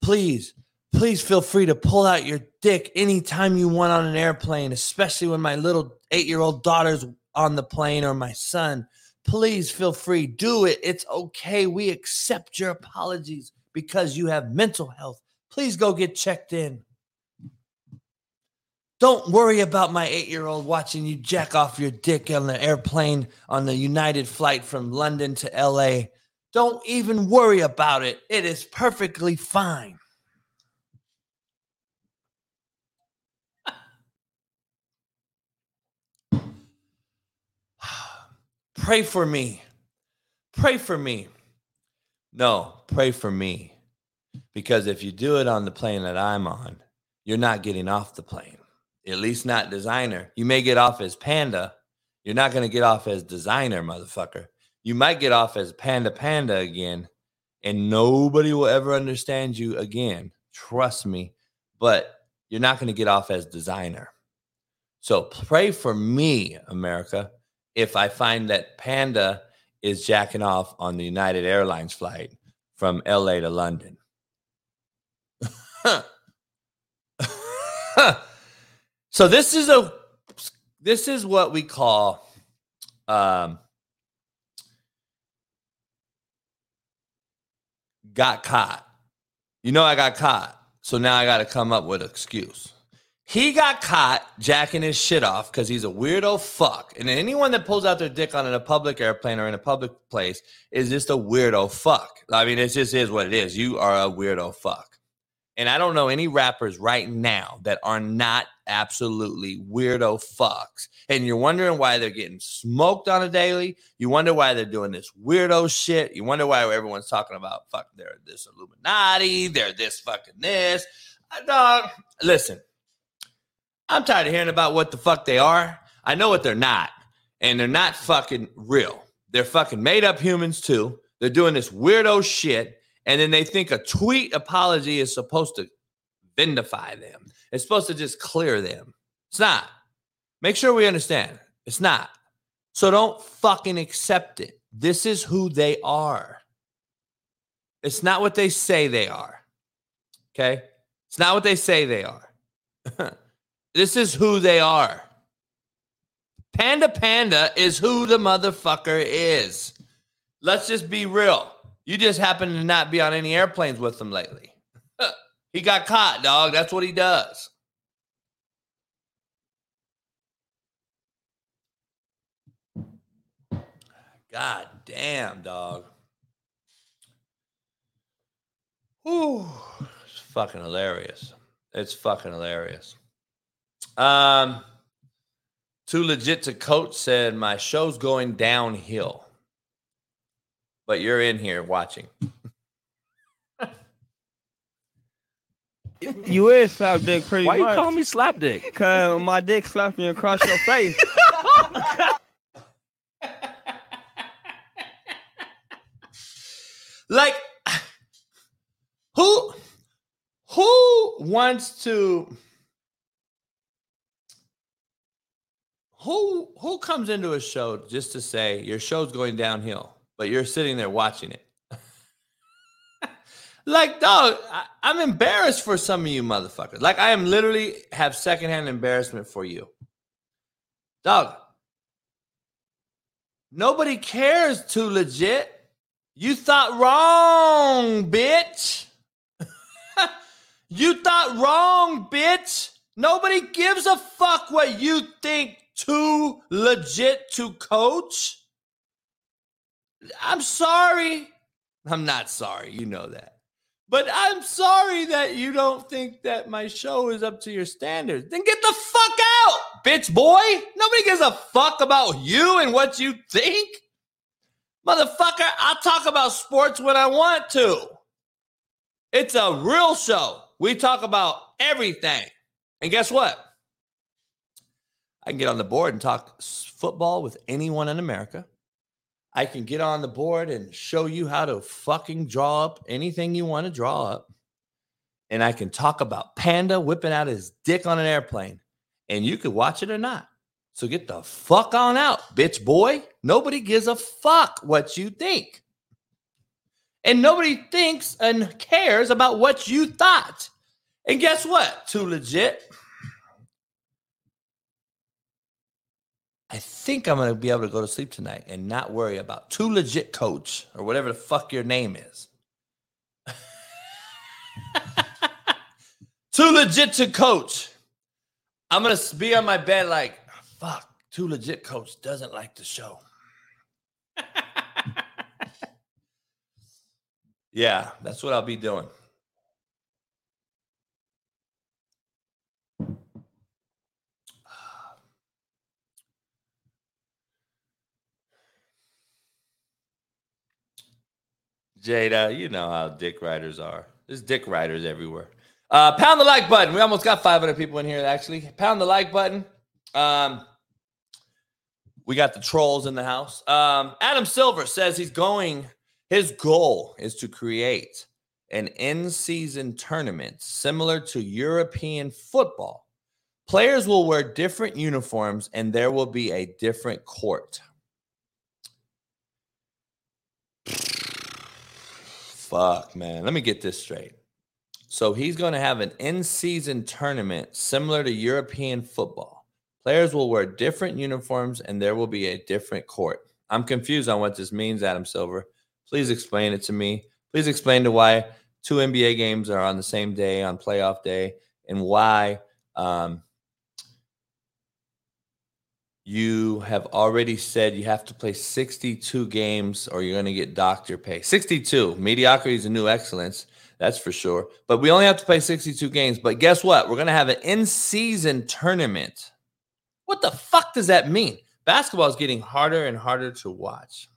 [SPEAKER 1] Please, please feel free to pull out your dick anytime you want on an airplane, especially when my little eight year old daughter's on the plane or my son. Please feel free. Do it. It's okay. We accept your apologies because you have mental health. Please go get checked in. Don't worry about my eight year old watching you jack off your dick on the airplane on the United flight from London to LA. Don't even worry about it. It is perfectly fine. Pray for me. Pray for me. No, pray for me. Because if you do it on the plane that I'm on, you're not getting off the plane at least not Desiigner. You may get off as panda. You're not going to get off as Desiigner, motherfucker. You might get off as panda panda again, and nobody will ever understand you again. Trust me. But you're not going to get off as Desiigner. So pray for me, America, if I find that Panda is jacking off on the United Airlines flight from LA to London. So this is a this is what we call um got caught. You know I got caught. So now I got to come up with an excuse. He got caught jacking his shit off because he's a weirdo fuck. And anyone that pulls out their dick on in a public airplane or in a public place is just a weirdo fuck. I mean, it just is what it is. You are a weirdo fuck. And I don't know any rappers right now that are not absolutely weirdo fucks. And you're wondering why they're getting smoked on a daily. You wonder why they're doing this weirdo shit. You wonder why everyone's talking about fuck, they're this Illuminati, they're this fucking this. Uh, dog, listen, I'm tired of hearing about what the fuck they are. I know what they're not. And they're not fucking real. They're fucking made up humans too. They're doing this weirdo shit and then they think a tweet apology is supposed to vindicate them. It's supposed to just clear them. It's not. Make sure we understand. It's not. So don't fucking accept it. This is who they are. It's not what they say they are. Okay? It's not what they say they are. this is who they are. Panda Panda is who the motherfucker is. Let's just be real. You just happen to not be on any airplanes with them lately. he got caught, dog. That's what he does. God damn, dog. Whew. It's fucking hilarious. It's fucking hilarious. Um, too legit to coach said my show's going downhill, but you're in here watching.
[SPEAKER 8] You is slap dick pretty
[SPEAKER 9] Why you call me slap dick?
[SPEAKER 8] Cause my dick slapped me across your face.
[SPEAKER 1] Like, who who wants to who who comes into a show just to say your show's going downhill, but you're sitting there watching it? like, dog, I, I'm embarrassed for some of you motherfuckers. Like, I am literally have secondhand embarrassment for you, dog. Nobody cares too legit. You thought wrong, bitch. you thought wrong, bitch. Nobody gives a fuck what you think too legit to coach. I'm sorry. I'm not sorry. You know that. But I'm sorry that you don't think that my show is up to your standards. Then get the fuck out, bitch boy. Nobody gives a fuck about you and what you think. Motherfucker, I'll talk about sports when I want to. It's a real show. We talk about everything. And guess what? I can get on the board and talk football with anyone in America. I can get on the board and show you how to fucking draw up anything you want to draw up. And I can talk about Panda whipping out his dick on an airplane. And you could watch it or not. So get the fuck on out, bitch boy. Nobody gives a fuck what you think. And nobody thinks and cares about what you thought. And guess what? Too legit. I think I'm going to be able to go to sleep tonight and not worry about too legit coach or whatever the fuck your name is. too legit to coach. I'm going to be on my bed like, fuck, too legit coach doesn't like the show. yeah, that's what I'll be doing. Jada, you know how dick riders are. There's dick riders everywhere. Uh, pound the like button. We almost got 500 people in here, actually. Pound the like button. Um, we got the trolls in the house. Um, Adam Silver says he's going, his goal is to create an in season tournament similar to European football. Players will wear different uniforms and there will be a different court. Fuck, man. Let me get this straight. So he's going to have an in season tournament similar to European football. Players will wear different uniforms and there will be a different court. I'm confused on what this means, Adam Silver. Please explain it to me. Please explain to why two NBA games are on the same day on playoff day and why um, you have already said you have to play 62 games or you're going to get doctor pay. 62. Mediocrity is a new excellence. That's for sure. But we only have to play 62 games. But guess what? We're going to have an in season tournament. What the fuck does that mean? Basketball is getting harder and harder to watch.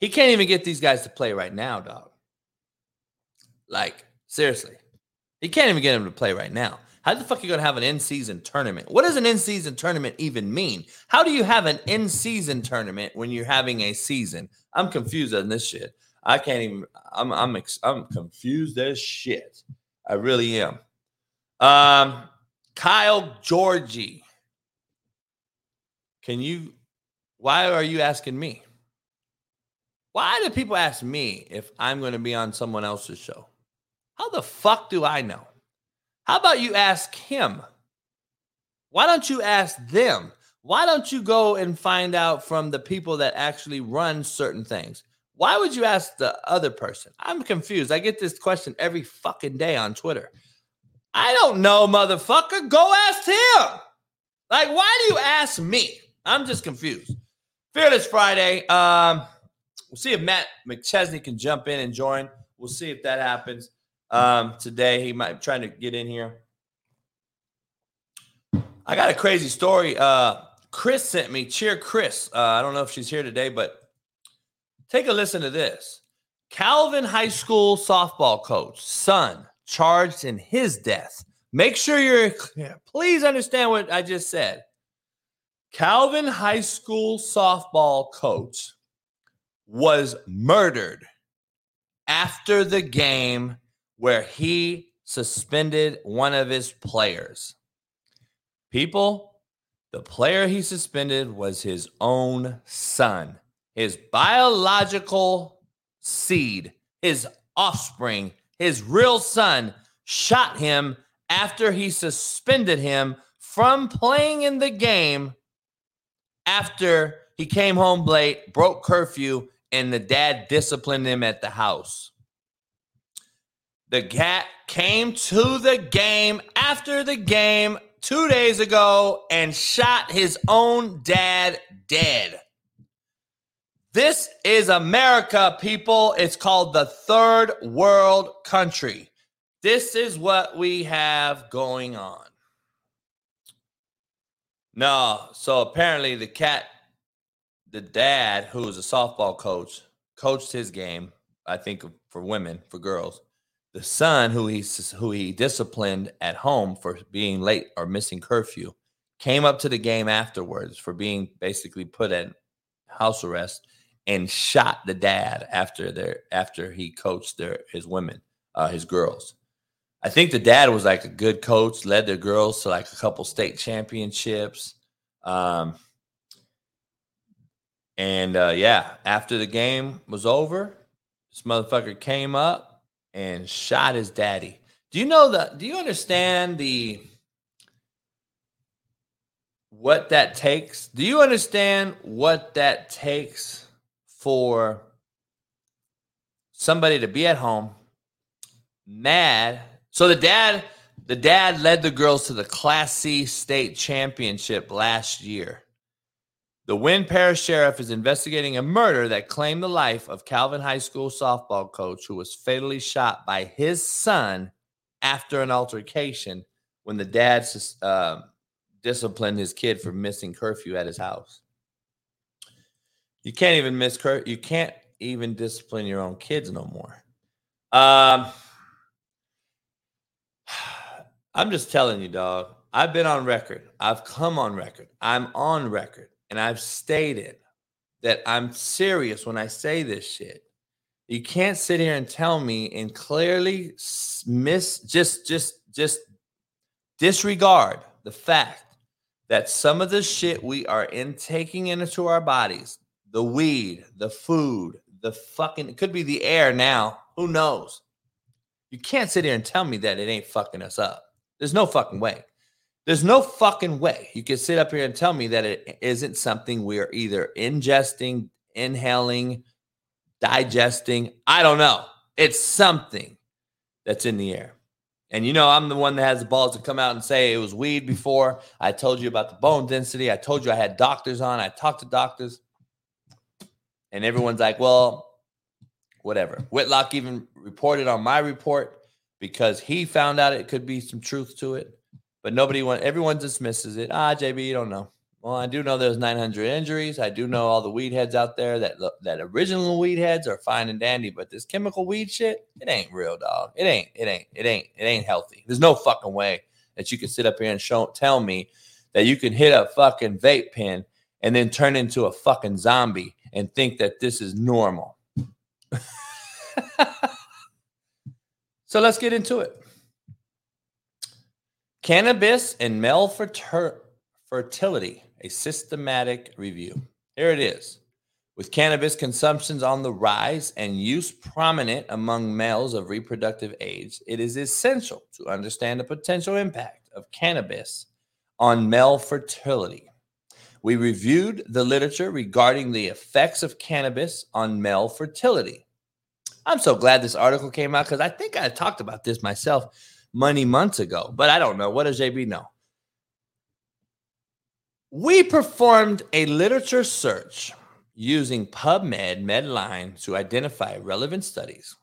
[SPEAKER 1] He can't even get these guys to play right now, dog. Like, seriously. He can't even get them to play right now. How the fuck are you going to have an in season tournament? What does an in season tournament even mean? How do you have an in season tournament when you're having a season? I'm confused on this shit. I can't even. I'm I'm ex- I'm confused as shit. I really am. Um, Kyle Georgie, can you? Why are you asking me? Why do people ask me if I'm going to be on someone else's show? How the fuck do I know? How about you ask him? Why don't you ask them? Why don't you go and find out from the people that actually run certain things? Why would you ask the other person? I'm confused. I get this question every fucking day on Twitter. I don't know, motherfucker. Go ask him. Like, why do you ask me? I'm just confused. Fearless Friday. Um, we'll see if Matt McChesney can jump in and join. We'll see if that happens um, today. He might be trying to get in here. I got a crazy story. Uh, Chris sent me. Cheer, Chris. Uh, I don't know if she's here today, but take a listen to this. Calvin High School softball coach, son, charged in his death. Make sure you're please understand what I just said. Calvin High School softball coach was murdered after the game where he suspended one of his players. People, the player he suspended was his own son, his biological seed, his offspring, his real son shot him after he suspended him from playing in the game after he came home late, broke curfew, and the dad disciplined him at the house. The cat came to the game after the game two days ago and shot his own dad dead. This is America, people. It's called the third world country. This is what we have going on. No, so apparently the cat, the dad, who was a softball coach, coached his game. I think for women, for girls. The son, who he who he disciplined at home for being late or missing curfew, came up to the game afterwards for being basically put in house arrest and shot the dad after their after he coached their his women, uh, his girls. I think the dad was like a good coach, led their girls to like a couple state championships. Um, and uh, yeah, after the game was over, this motherfucker came up and shot his daddy. Do you know that? Do you understand the what that takes? Do you understand what that takes for somebody to be at home mad so the dad, the dad led the girls to the Class C state championship last year. The Winn Parish Sheriff is investigating a murder that claimed the life of Calvin High School softball coach who was fatally shot by his son after an altercation when the dad uh, disciplined his kid for missing curfew at his house. You can't even miss curfew. You can't even discipline your own kids no more. Um, I'm just telling you, dog. I've been on record. I've come on record. I'm on record. And I've stated that I'm serious when I say this shit. You can't sit here and tell me and clearly miss just just just disregard the fact that some of the shit we are intaking into our bodies, the weed, the food, the fucking it could be the air now, who knows? You can't sit here and tell me that it ain't fucking us up. There's no fucking way. There's no fucking way you can sit up here and tell me that it isn't something we are either ingesting, inhaling, digesting. I don't know. It's something that's in the air. And you know, I'm the one that has the balls to come out and say it was weed before. I told you about the bone density. I told you I had doctors on. I talked to doctors. And everyone's like, well, whatever. Whitlock even reported on my report because he found out it could be some truth to it, but nobody want everyone dismisses it. Ah, JB, you don't know. Well, I do know there's 900 injuries. I do know all the weed heads out there that that original weed heads are fine and dandy, but this chemical weed shit, it ain't real, dog. It ain't. It ain't. It ain't. It ain't healthy. There's no fucking way that you can sit up here and show tell me that you can hit a fucking vape pen and then turn into a fucking zombie and think that this is normal. So let's get into it. Cannabis and male fertility, a systematic review. Here it is. With cannabis consumptions on the rise and use prominent among males of reproductive age, it is essential to understand the potential impact of cannabis on male fertility. We reviewed the literature regarding the effects of cannabis on male fertility. I'm so glad this article came out because I think I talked about this myself many months ago, but I don't know. What does JB know? We performed a literature search using PubMed Medline to identify relevant studies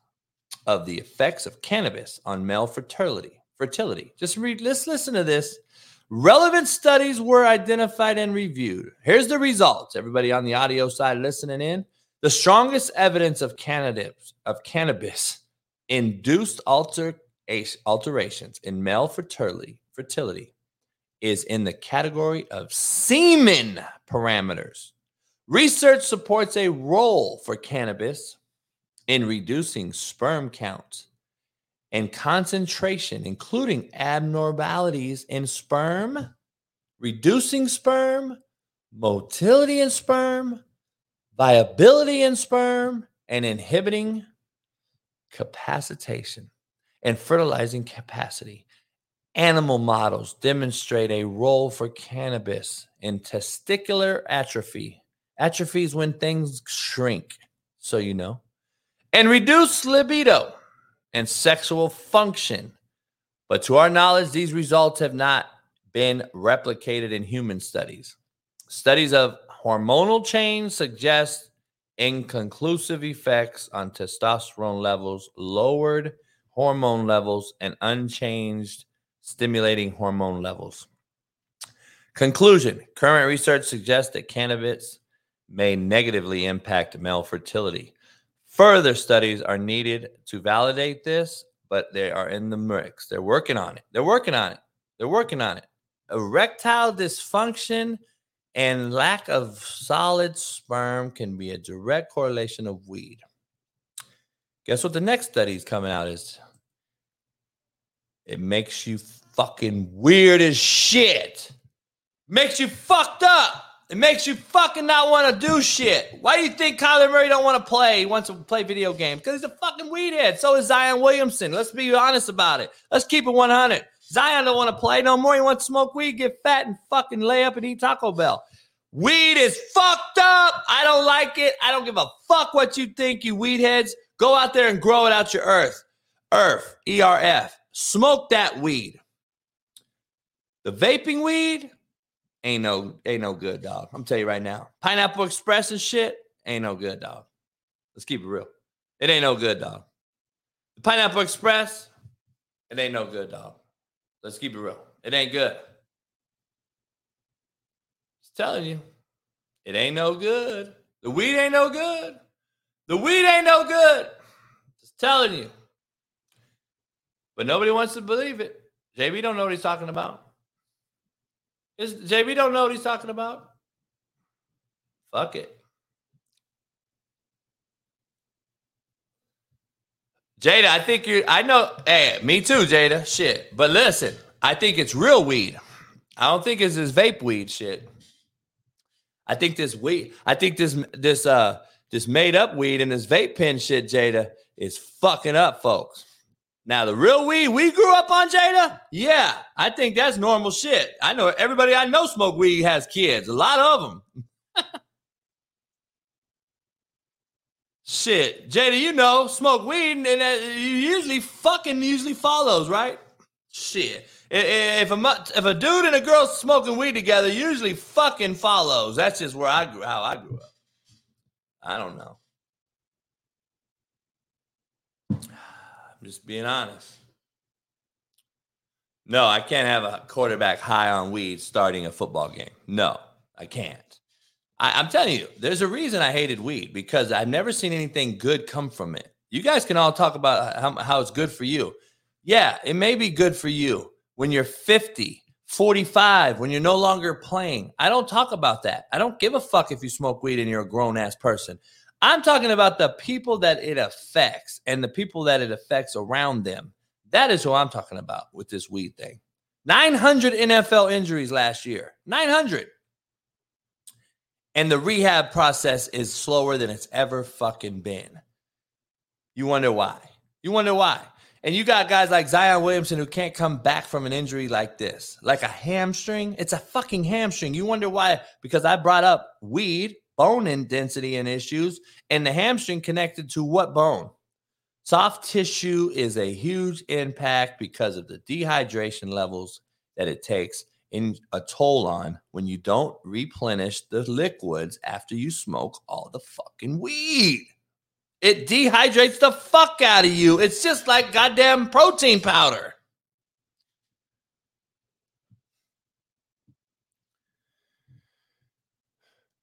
[SPEAKER 1] of the effects of cannabis on male fertility. Fertility. Just read. Let's listen to this. Relevant studies were identified and reviewed. Here's the results. Everybody on the audio side listening in. The strongest evidence of cannabis of cannabis induced alter, alterations in male fertility fertility is in the category of semen parameters. Research supports a role for cannabis in reducing sperm count and concentration, including abnormalities in sperm, reducing sperm, motility in sperm, viability in sperm, and inhibiting capacitation and fertilizing capacity. Animal models demonstrate a role for cannabis in testicular atrophy. Atrophy is when things shrink, so you know, and reduce libido and sexual function. But to our knowledge, these results have not been replicated in human studies. Studies of hormonal change suggest inconclusive effects on testosterone levels, lowered hormone levels, and unchanged stimulating hormone levels. Conclusion Current research suggests that cannabis may negatively impact male fertility. Further studies are needed to validate this, but they are in the mix. They're working on it. They're working on it. They're working on it. Erectile dysfunction and lack of solid sperm can be a direct correlation of weed. Guess what the next study is coming out is? It makes you fucking weird as shit. Makes you fucked up. It makes you fucking not want to do shit. Why do you think Kyler Murray don't want to play? He wants to play video games because he's a fucking weedhead. So is Zion Williamson. Let's be honest about it. Let's keep it 100. Zion don't want to play no more. He wants to smoke weed, get fat, and fucking lay up and eat Taco Bell. Weed is fucked up. I don't like it. I don't give a fuck what you think, you weed heads. Go out there and grow it out your earth. Earth, E R F. Smoke that weed. The vaping weed ain't no ain't no good, dog. I'm telling you right now. Pineapple Express and shit ain't no good, dog. Let's keep it real. It ain't no good, dog. The Pineapple Express, it ain't no good, dog. Let's keep it real. It ain't good. Just telling you, it ain't no good. The weed ain't no good. The weed ain't no good. Just telling you. But nobody wants to believe it. JB don't know what he's talking about. Is JB don't know what he's talking about? Fuck it. Jada, I think you I know hey, me too, Jada. Shit. But listen, I think it's real weed. I don't think it's this vape weed shit. I think this weed, I think this this uh this made up weed and this vape pen shit, Jada, is fucking up folks. Now, the real weed we grew up on, Jada, yeah, I think that's normal shit. I know everybody I know smoke weed has kids, a lot of them. shit, Jada, you know, smoke weed and uh, usually fucking usually follows, right? Shit. If a if a dude and a girl smoking weed together, usually fucking follows. That's just where I grew how I grew up. I don't know. I'm just being honest. No, I can't have a quarterback high on weed starting a football game. No, I can't. I, am telling you, there's a reason I hated weed because I've never seen anything good come from it. You guys can all talk about how, how it's good for you. Yeah, it may be good for you when you're 50, 45, when you're no longer playing. I don't talk about that. I don't give a fuck if you smoke weed and you're a grown ass person. I'm talking about the people that it affects and the people that it affects around them. That is who I'm talking about with this weed thing. 900 NFL injuries last year. 900. And the rehab process is slower than it's ever fucking been. You wonder why? You wonder why? And you got guys like Zion Williamson who can't come back from an injury like this, like a hamstring. It's a fucking hamstring. You wonder why? Because I brought up weed, bone density and issues, and the hamstring connected to what bone? Soft tissue is a huge impact because of the dehydration levels that it takes in a toll on when you don't replenish the liquids after you smoke all the fucking weed. It dehydrates the fuck out of you. It's just like goddamn protein powder.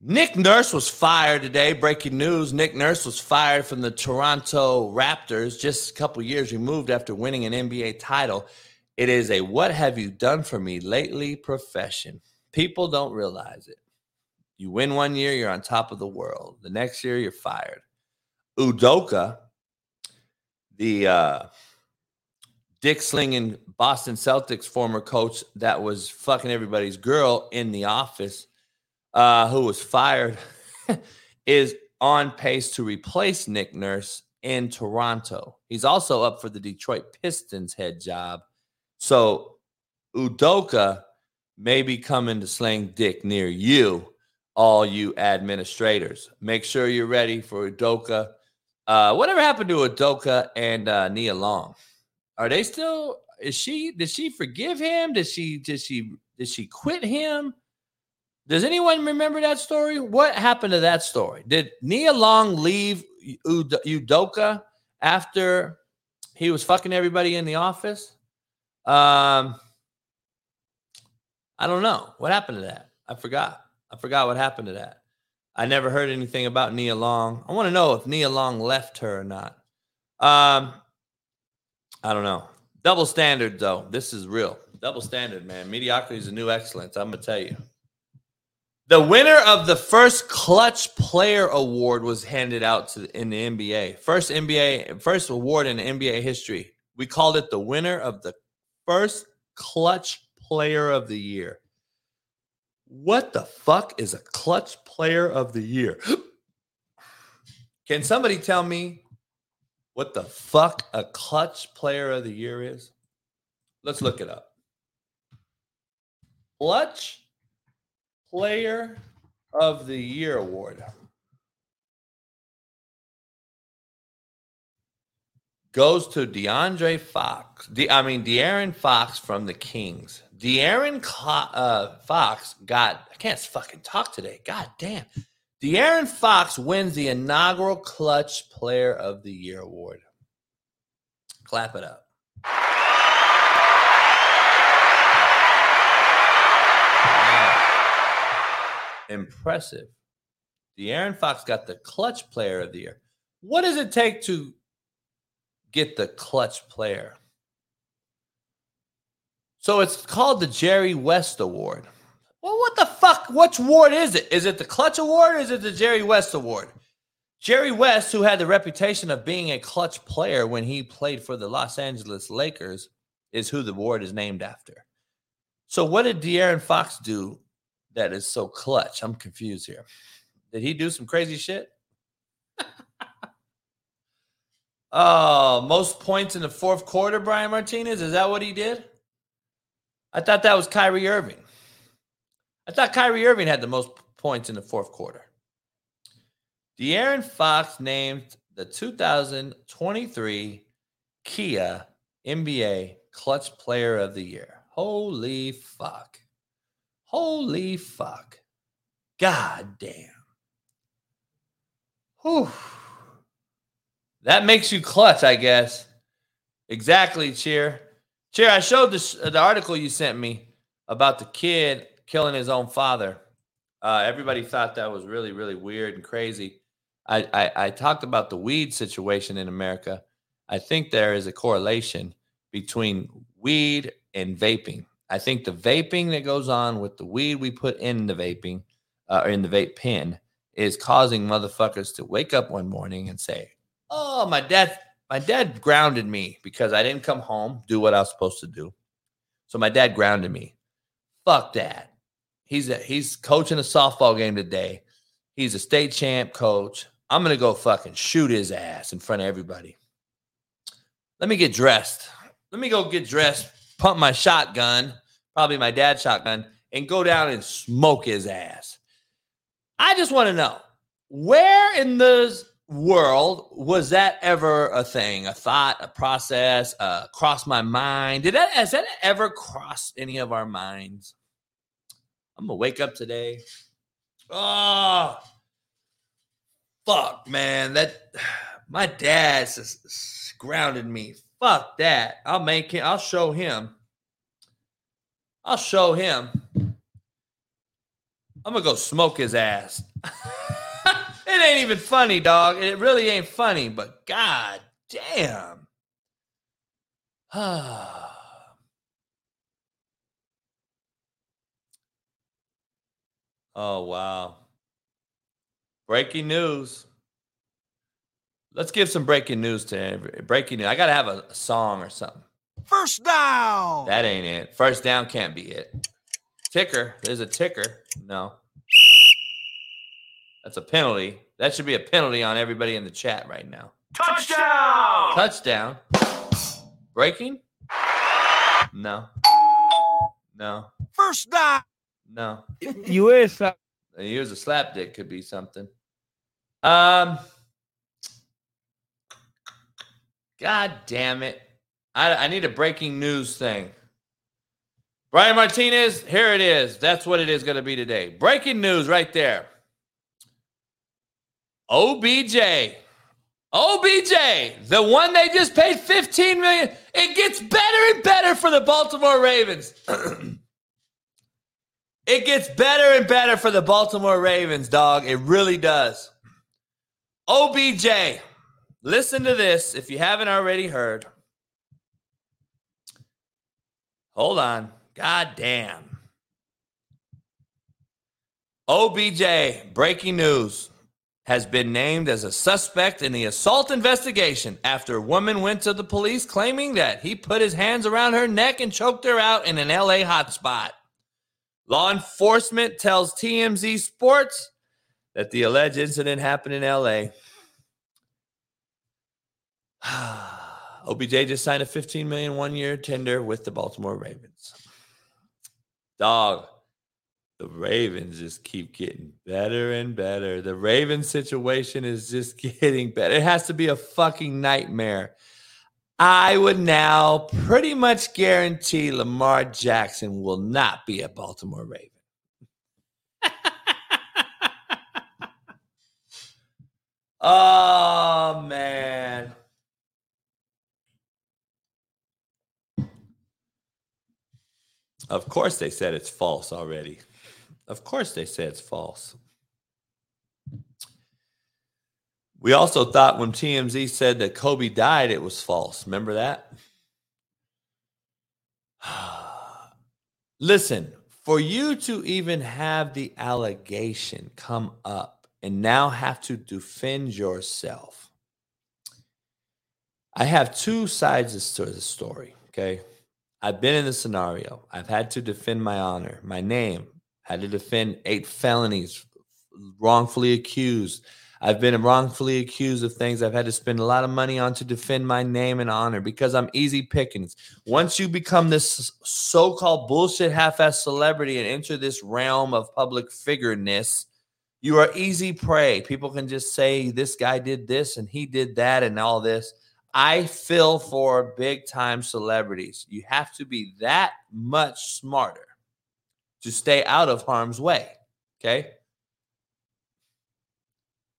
[SPEAKER 1] Nick Nurse was fired today. Breaking news Nick Nurse was fired from the Toronto Raptors just a couple years removed after winning an NBA title. It is a what have you done for me lately profession. People don't realize it. You win one year, you're on top of the world. The next year, you're fired. Udoka, the uh, dick slinging Boston Celtics former coach that was fucking everybody's girl in the office, uh, who was fired, is on pace to replace Nick Nurse in Toronto. He's also up for the Detroit Pistons head job. So Udoka may be coming to sling dick near you, all you administrators. Make sure you're ready for Udoka uh, whatever happened to Udoka and uh, Nia Long? Are they still? Is she? Did she forgive him? Did she? Did she? Did she quit him? Does anyone remember that story? What happened to that story? Did Nia Long leave Udoka after he was fucking everybody in the office? Um, I don't know. What happened to that? I forgot. I forgot what happened to that. I never heard anything about Nia Long. I want to know if Nia Long left her or not. Um, I don't know. Double standard, though. This is real. Double standard, man. Mediocrity is a new excellence. I'm gonna tell you. The winner of the first Clutch Player Award was handed out to in the NBA. First NBA, first award in NBA history. We called it the winner of the first Clutch Player of the Year. What the fuck is a clutch player of the year? Can somebody tell me what the fuck a clutch player of the year is? Let's look it up. Clutch player of the year award goes to DeAndre Fox. De, I mean, De'Aaron Fox from the Kings. De'Aaron uh, Fox got, I can't fucking talk today. God damn. De'Aaron Fox wins the inaugural Clutch Player of the Year award. Clap it up. Impressive. De'Aaron Fox got the Clutch Player of the Year. What does it take to get the Clutch Player? So it's called the Jerry West Award. Well, what the fuck? Which award is it? Is it the Clutch Award or is it the Jerry West Award? Jerry West, who had the reputation of being a clutch player when he played for the Los Angeles Lakers, is who the award is named after. So, what did De'Aaron Fox do that is so clutch? I'm confused here. Did he do some crazy shit? oh, most points in the fourth quarter, Brian Martinez? Is that what he did? I thought that was Kyrie Irving. I thought Kyrie Irving had the most points in the fourth quarter. De'Aaron Fox named the 2023 Kia NBA Clutch Player of the Year. Holy fuck. Holy fuck. God damn. Whew. That makes you clutch, I guess. Exactly, cheer. Cheer, I showed this, uh, the article you sent me about the kid killing his own father. Uh, everybody thought that was really, really weird and crazy. I, I, I talked about the weed situation in America. I think there is a correlation between weed and vaping. I think the vaping that goes on with the weed we put in the vaping uh, or in the vape pen is causing motherfuckers to wake up one morning and say, "Oh, my dad, my dad grounded me because I didn't come home, do what I was supposed to do. So my dad grounded me. Fuck that. He's a, he's coaching a softball game today. He's a state champ coach. I'm gonna go fucking shoot his ass in front of everybody. Let me get dressed. Let me go get dressed, pump my shotgun, probably my dad's shotgun, and go down and smoke his ass. I just want to know where in the world was that ever a thing, a thought, a process, uh, cross my mind? Did that has that ever crossed any of our minds? I'm gonna wake up today. Oh, fuck, man! That my dad's just grounded me. Fuck that! I'll make him. I'll show him. I'll show him. I'm gonna go smoke his ass. it ain't even funny, dog. It really ain't funny, but god damn. oh wow. Breaking news. Let's give some breaking news to every, breaking news. I gotta have a, a song or something.
[SPEAKER 9] First down.
[SPEAKER 1] That ain't it. First down can't be it. Ticker. There's a ticker. No. That's a penalty. That should be a penalty on everybody in the chat right now.
[SPEAKER 9] Touchdown.
[SPEAKER 1] Touchdown. Breaking? No. No.
[SPEAKER 9] First down.
[SPEAKER 1] No.
[SPEAKER 8] You is slap.
[SPEAKER 1] Here's a slap dick could be something. Um God damn it. I, I need a breaking news thing. Brian Martinez, here it is. That's what it is going to be today. Breaking news right there. OBJ. OBJ, the one they just paid 15 million. It gets better and better for the Baltimore Ravens. it gets better and better for the Baltimore Ravens, dog. It really does. OBJ, listen to this if you haven't already heard. Hold on. God damn. OBJ, breaking news, has been named as a suspect in the assault investigation after a woman went to the police claiming that he put his hands around her neck and choked her out in an LA hotspot. Law enforcement tells TMZ Sports that the alleged incident happened in LA. OBJ just signed a 15 million one year tender with the Baltimore Ravens. Dog, the Ravens just keep getting better and better. The Ravens situation is just getting better. It has to be a fucking nightmare. I would now pretty much guarantee Lamar Jackson will not be a Baltimore Raven. oh, man. Of course, they said it's false already. Of course, they said it's false. We also thought when TMZ said that Kobe died, it was false. Remember that? Listen, for you to even have the allegation come up and now have to defend yourself, I have two sides to the story. Okay. I've been in the scenario. I've had to defend my honor, my name, had to defend eight felonies, wrongfully accused. I've been wrongfully accused of things I've had to spend a lot of money on to defend my name and honor because I'm easy pickings. Once you become this so called bullshit half ass celebrity and enter this realm of public figureness, you are easy prey. People can just say, this guy did this and he did that and all this. I feel for big time celebrities. You have to be that much smarter to stay out of harm's way. Okay.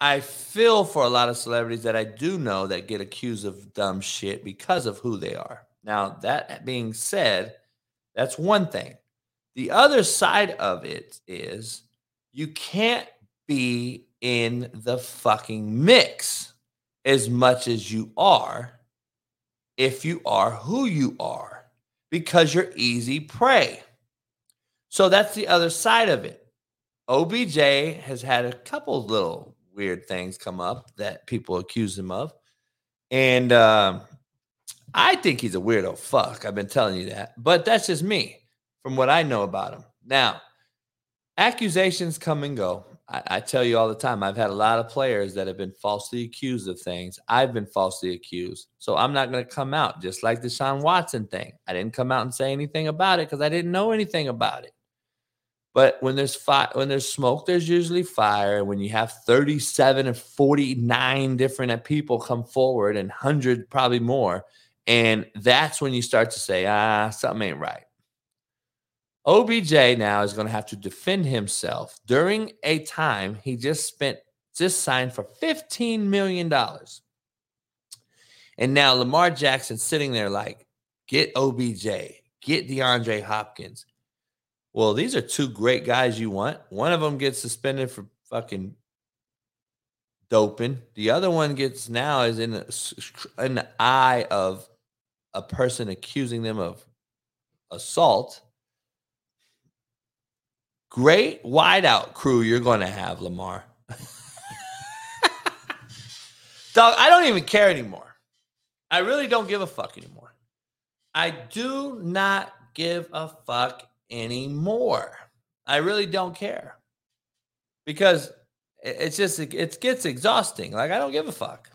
[SPEAKER 1] I feel for a lot of celebrities that I do know that get accused of dumb shit because of who they are. Now, that being said, that's one thing. The other side of it is you can't be in the fucking mix as much as you are if you are who you are because you're easy prey. So that's the other side of it. OBJ has had a couple little weird things come up that people accuse him of. And um, I think he's a weirdo fuck. I've been telling you that. But that's just me from what I know about him. Now, accusations come and go. I, I tell you all the time, I've had a lot of players that have been falsely accused of things. I've been falsely accused. So I'm not going to come out just like the Sean Watson thing. I didn't come out and say anything about it because I didn't know anything about it. But when there's fire, when there's smoke, there's usually fire. And when you have 37 and 49 different people come forward and 100 probably more, and that's when you start to say, ah, something ain't right. OBJ now is going to have to defend himself during a time he just spent, just signed for $15 million. And now Lamar Jackson sitting there like, get OBJ, get DeAndre Hopkins. Well, these are two great guys you want. One of them gets suspended for fucking doping. The other one gets now is in the eye of a person accusing them of assault Great wideout crew you're going to have, Lamar. Dog, I don't even care anymore. I really don't give a fuck anymore. I do not give a fuck anymore. I really don't care. Because it's just it gets exhausting. Like I don't give a fuck.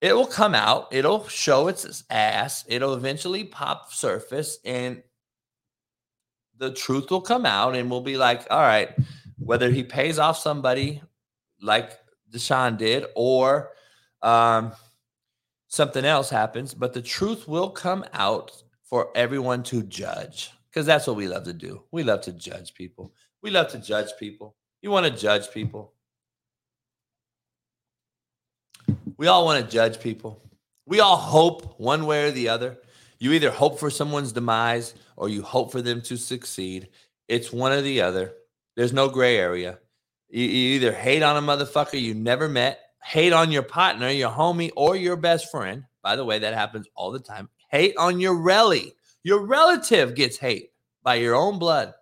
[SPEAKER 1] It will come out, it'll show its ass, it'll eventually pop surface and the truth will come out and we'll be like, all right, whether he pays off somebody like Deshaun did or um, something else happens, but the truth will come out for everyone to judge because that's what we love to do. We love to judge people. We love to judge people. You want to judge people. We all want to judge people. We all hope one way or the other. You either hope for someone's demise or you hope for them to succeed. It's one or the other. There's no gray area. You, you either hate on a motherfucker you never met, hate on your partner, your homie, or your best friend. By the way, that happens all the time. Hate on your relly. Your relative gets hate by your own blood.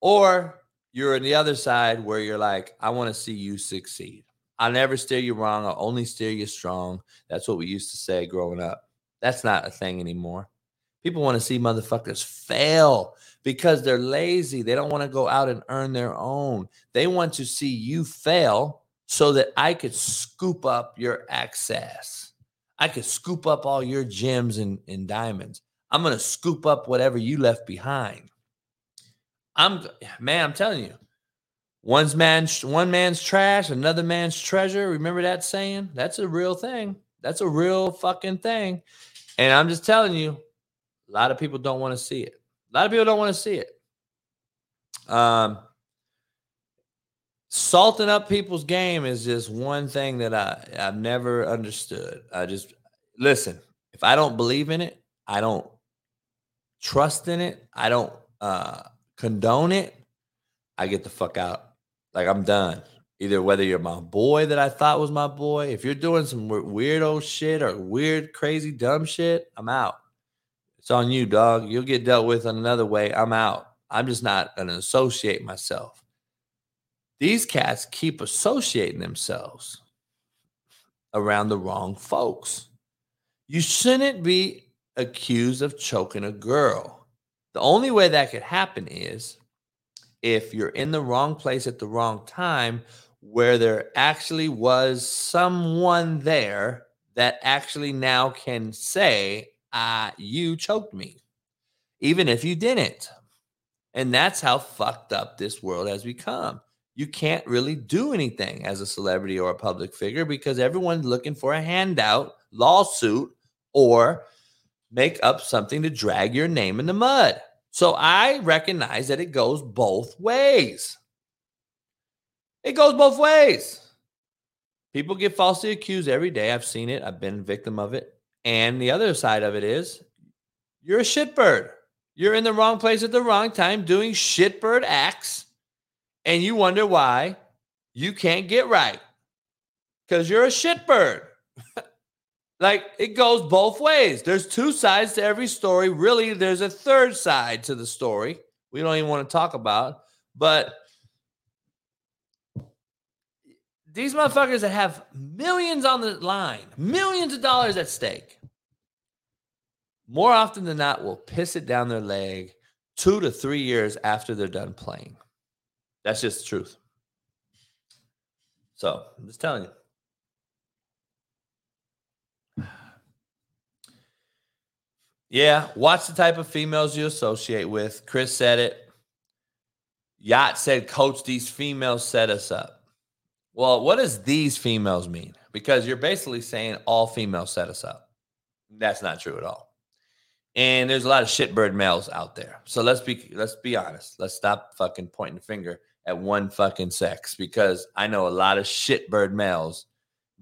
[SPEAKER 1] Or you're on the other side where you're like, I want to see you succeed. I'll never steer you wrong. I'll only steer you strong. That's what we used to say growing up. That's not a thing anymore. People want to see motherfuckers fail because they're lazy. They don't want to go out and earn their own. They want to see you fail so that I could scoop up your access. I could scoop up all your gems and, and diamonds. I'm going to scoop up whatever you left behind. I'm man, I'm telling you. One's man one man's trash, another man's treasure. Remember that saying? That's a real thing. That's a real fucking thing. And I'm just telling you, a lot of people don't want to see it. A lot of people don't want to see it. Um, salting up people's game is just one thing that I I've never understood. I just listen. If I don't believe in it, I don't trust in it. I don't uh, condone it. I get the fuck out. Like I'm done. Either whether you're my boy that I thought was my boy, if you're doing some weirdo shit or weird, crazy, dumb shit, I'm out. It's on you, dog. You'll get dealt with another way. I'm out. I'm just not going to associate myself. These cats keep associating themselves around the wrong folks. You shouldn't be accused of choking a girl. The only way that could happen is if you're in the wrong place at the wrong time where there actually was someone there that actually now can say, uh, you choked me, even if you didn't. And that's how fucked up this world has become. You can't really do anything as a celebrity or a public figure because everyone's looking for a handout, lawsuit, or make up something to drag your name in the mud. So I recognize that it goes both ways. It goes both ways. People get falsely accused every day. I've seen it. I've been a victim of it. And the other side of it is you're a shitbird. You're in the wrong place at the wrong time doing shitbird acts. And you wonder why you can't get right because you're a shitbird. like it goes both ways. There's two sides to every story. Really, there's a third side to the story we don't even want to talk about. But these motherfuckers that have millions on the line, millions of dollars at stake, more often than not will piss it down their leg two to three years after they're done playing. That's just the truth. So I'm just telling you. Yeah, watch the type of females you associate with. Chris said it. Yacht said, Coach, these females set us up. Well, what does these females mean? Because you're basically saying all females set us up. That's not true at all. And there's a lot of shitbird males out there. So let's be let's be honest. Let's stop fucking pointing the finger at one fucking sex because I know a lot of shitbird males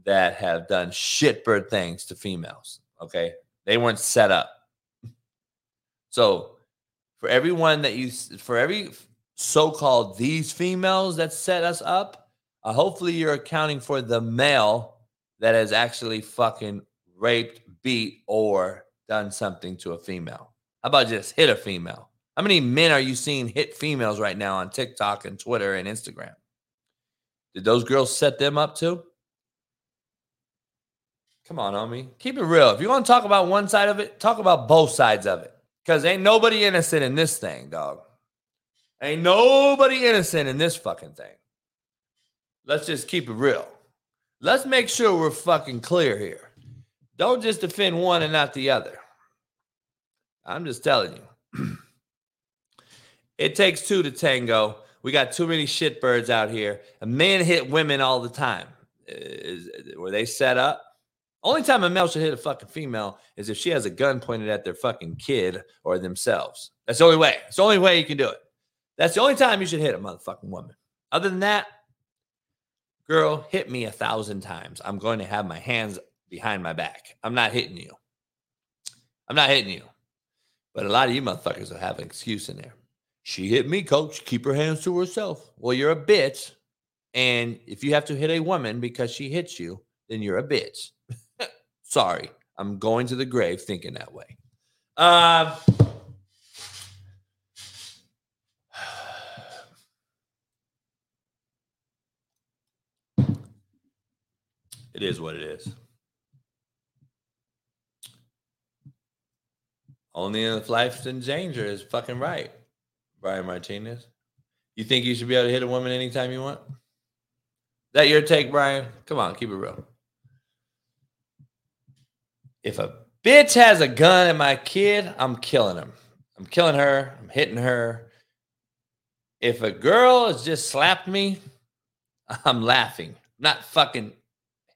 [SPEAKER 1] that have done shitbird things to females. Okay. They weren't set up. So for everyone that you, for every so-called these females that set us up, uh, hopefully you're accounting for the male that has actually fucking raped, beat, or done something to a female. How about just hit a female? How many men are you seeing hit females right now on TikTok and Twitter and Instagram? Did those girls set them up too? Come on, homie. Keep it real. If you want to talk about one side of it, talk about both sides of it. Because ain't nobody innocent in this thing, dog. Ain't nobody innocent in this fucking thing. Let's just keep it real. Let's make sure we're fucking clear here. Don't just defend one and not the other. I'm just telling you. it takes two to tango. We got too many shitbirds out here. And men hit women all the time. Is, were they set up? Only time a male should hit a fucking female is if she has a gun pointed at their fucking kid or themselves. That's the only way. It's the only way you can do it. That's the only time you should hit a motherfucking woman. Other than that, girl, hit me a thousand times. I'm going to have my hands behind my back. I'm not hitting you. I'm not hitting you. But a lot of you motherfuckers will have an excuse in there. She hit me, coach. Keep her hands to herself. Well, you're a bitch. And if you have to hit a woman because she hits you, then you're a bitch. Sorry. I'm going to the grave thinking that way. Uh, it is what it is. Only if life's in danger is fucking right, Brian Martinez. You think you should be able to hit a woman anytime you want? Is That your take, Brian? Come on, keep it real. If a bitch has a gun at my kid, I'm killing him. I'm killing her. I'm hitting her. If a girl has just slapped me, I'm laughing. not fucking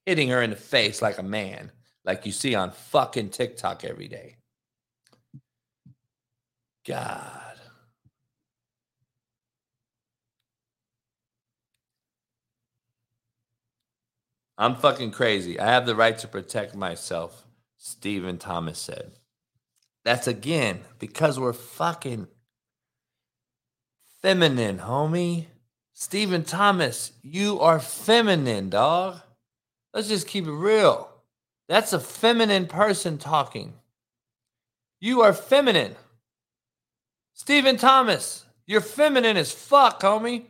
[SPEAKER 1] hitting her in the face like a man, like you see on fucking TikTok every day. God. I'm fucking crazy. I have the right to protect myself, Stephen Thomas said. That's again because we're fucking feminine, homie. Stephen Thomas, you are feminine, dog. Let's just keep it real. That's a feminine person talking. You are feminine. Stephen Thomas, you're feminine as fuck, homie.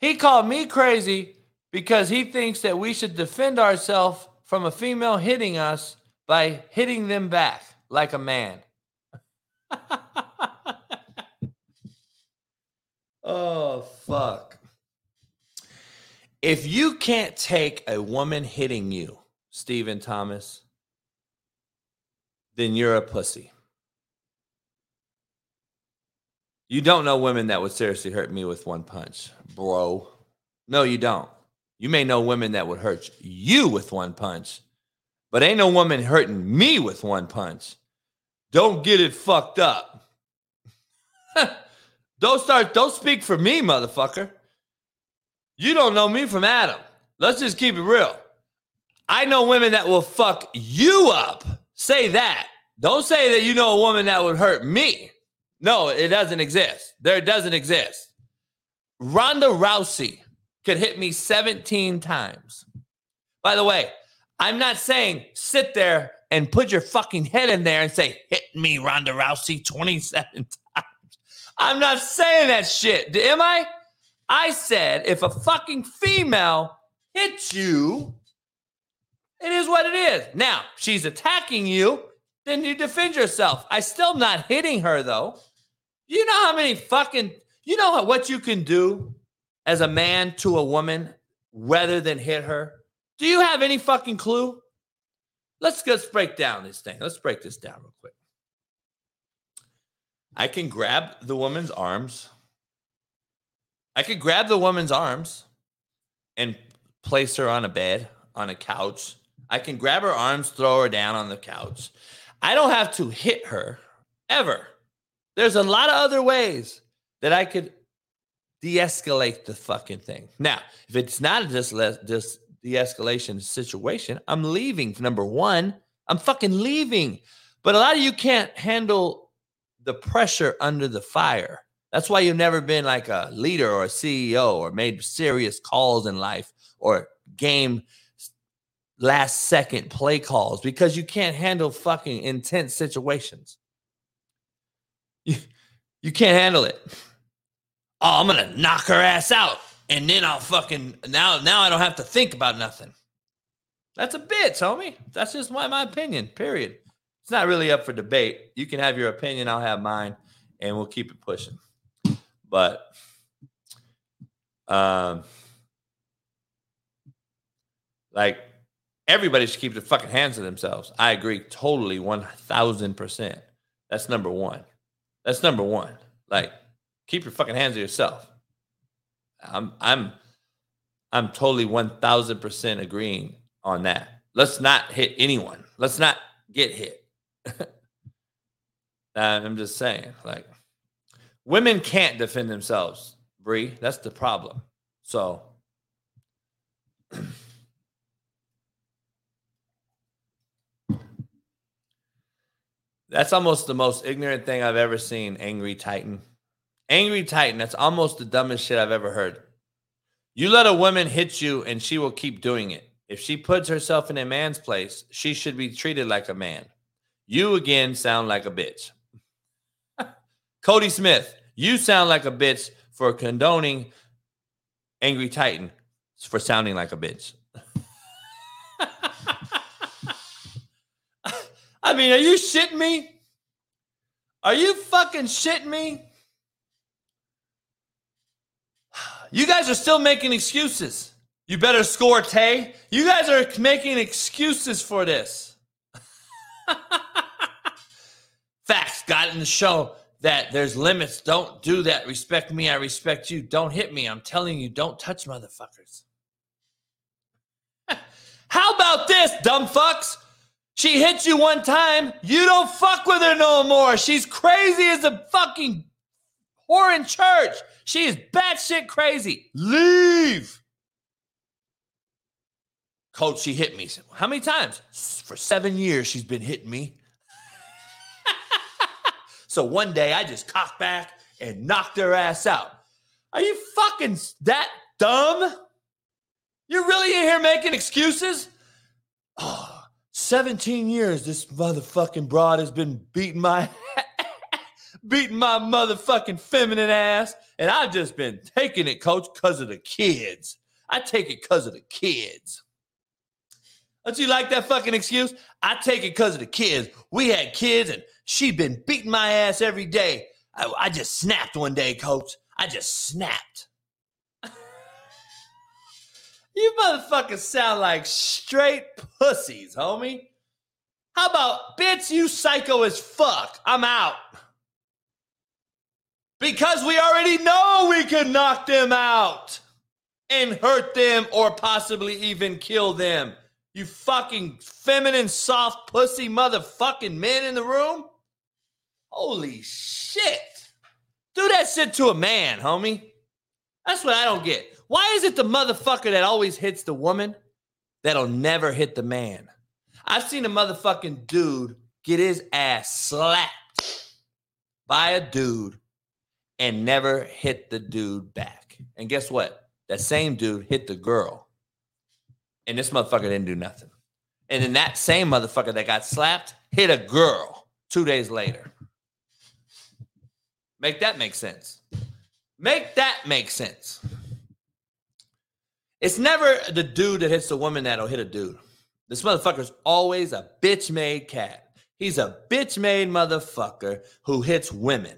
[SPEAKER 1] He called me crazy because he thinks that we should defend ourselves from a female hitting us by hitting them back like a man. oh, fuck. If you can't take a woman hitting you, Stephen Thomas, then you're a pussy. You don't know women that would seriously hurt me with one punch, bro. No, you don't. You may know women that would hurt you with one punch, but ain't no woman hurting me with one punch. Don't get it fucked up. don't start, don't speak for me, motherfucker. You don't know me from Adam. Let's just keep it real. I know women that will fuck you up. Say that. Don't say that you know a woman that would hurt me. No, it doesn't exist. There doesn't exist. Ronda Rousey could hit me 17 times. By the way, I'm not saying sit there and put your fucking head in there and say, hit me, Ronda Rousey, 27 times. I'm not saying that shit. Am I? I said if a fucking female hits you, it is what it is. Now, she's attacking you, then you defend yourself. I still not hitting her though. You know how many fucking you know what you can do as a man to a woman rather than hit her? Do you have any fucking clue? Let's let's break down this thing. Let's break this down real quick. I can grab the woman's arms. I could grab the woman's arms and place her on a bed, on a couch. I can grab her arms, throw her down on the couch. I don't have to hit her ever. There's a lot of other ways that I could de-escalate the fucking thing. Now, if it's not a dis- dis- de-escalation situation, I'm leaving. Number one, I'm fucking leaving. But a lot of you can't handle the pressure under the fire. That's why you've never been like a leader or a CEO or made serious calls in life or game last second play calls because you can't handle fucking intense situations. You, you can't handle it. Oh, I'm gonna knock her ass out, and then I'll fucking now now I don't have to think about nothing. That's a bitch, homie. That's just my my opinion. Period. It's not really up for debate. You can have your opinion, I'll have mine, and we'll keep it pushing. But um like everybody should keep their fucking hands to themselves. I agree totally, one thousand percent. That's number one. That's number one. Like, keep your fucking hands to yourself. I'm I'm I'm totally one thousand percent agreeing on that. Let's not hit anyone. Let's not get hit. I'm just saying, like, women can't defend themselves, Bree. That's the problem. So That's almost the most ignorant thing I've ever seen, Angry Titan. Angry Titan, that's almost the dumbest shit I've ever heard. You let a woman hit you and she will keep doing it. If she puts herself in a man's place, she should be treated like a man. You again sound like a bitch. Cody Smith, you sound like a bitch for condoning Angry Titan for sounding like a bitch. I mean, are you shitting me? Are you fucking shitting me? You guys are still making excuses. You better score, Tay. You guys are making excuses for this. Facts got in the show that there's limits. Don't do that. Respect me. I respect you. Don't hit me. I'm telling you, don't touch motherfuckers. How about this, dumb fucks? She hit you one time. You don't fuck with her no more. She's crazy as a fucking whore in church. She is batshit crazy. Leave. Coach, she hit me. How many times? For seven years, she's been hitting me. so one day I just cocked back and knocked her ass out. Are you fucking that dumb? You're really in here making excuses? Oh, 17 years this motherfucking broad has been beating my beating my motherfucking feminine ass and I've just been taking it coach cuz of the kids. I take it cuz of the kids. Don't you like that fucking excuse? I take it cuz of the kids. We had kids and she been beating my ass every day. I, I just snapped one day, coach. I just snapped. You motherfuckers sound like straight pussies, homie. How about, bitch, you psycho as fuck? I'm out. Because we already know we can knock them out and hurt them or possibly even kill them. You fucking feminine, soft pussy motherfucking men in the room? Holy shit. Do that shit to a man, homie. That's what I don't get. Why is it the motherfucker that always hits the woman that'll never hit the man? I've seen a motherfucking dude get his ass slapped by a dude and never hit the dude back. And guess what? That same dude hit the girl. And this motherfucker didn't do nothing. And then that same motherfucker that got slapped hit a girl two days later. Make that make sense. Make that make sense. It's never the dude that hits the woman that'll hit a dude. This motherfucker's always a bitch made cat. He's a bitch made motherfucker who hits women.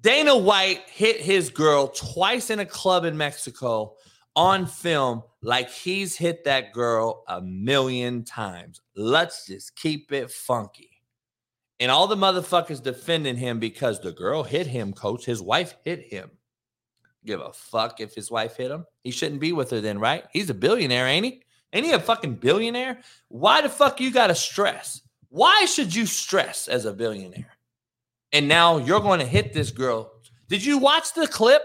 [SPEAKER 1] Dana White hit his girl twice in a club in Mexico on film, like he's hit that girl a million times. Let's just keep it funky. And all the motherfuckers defending him because the girl hit him, coach. His wife hit him. Give a fuck if his wife hit him. He shouldn't be with her then, right? He's a billionaire, ain't he? Ain't he a fucking billionaire? Why the fuck you gotta stress? Why should you stress as a billionaire? And now you're going to hit this girl. Did you watch the clip?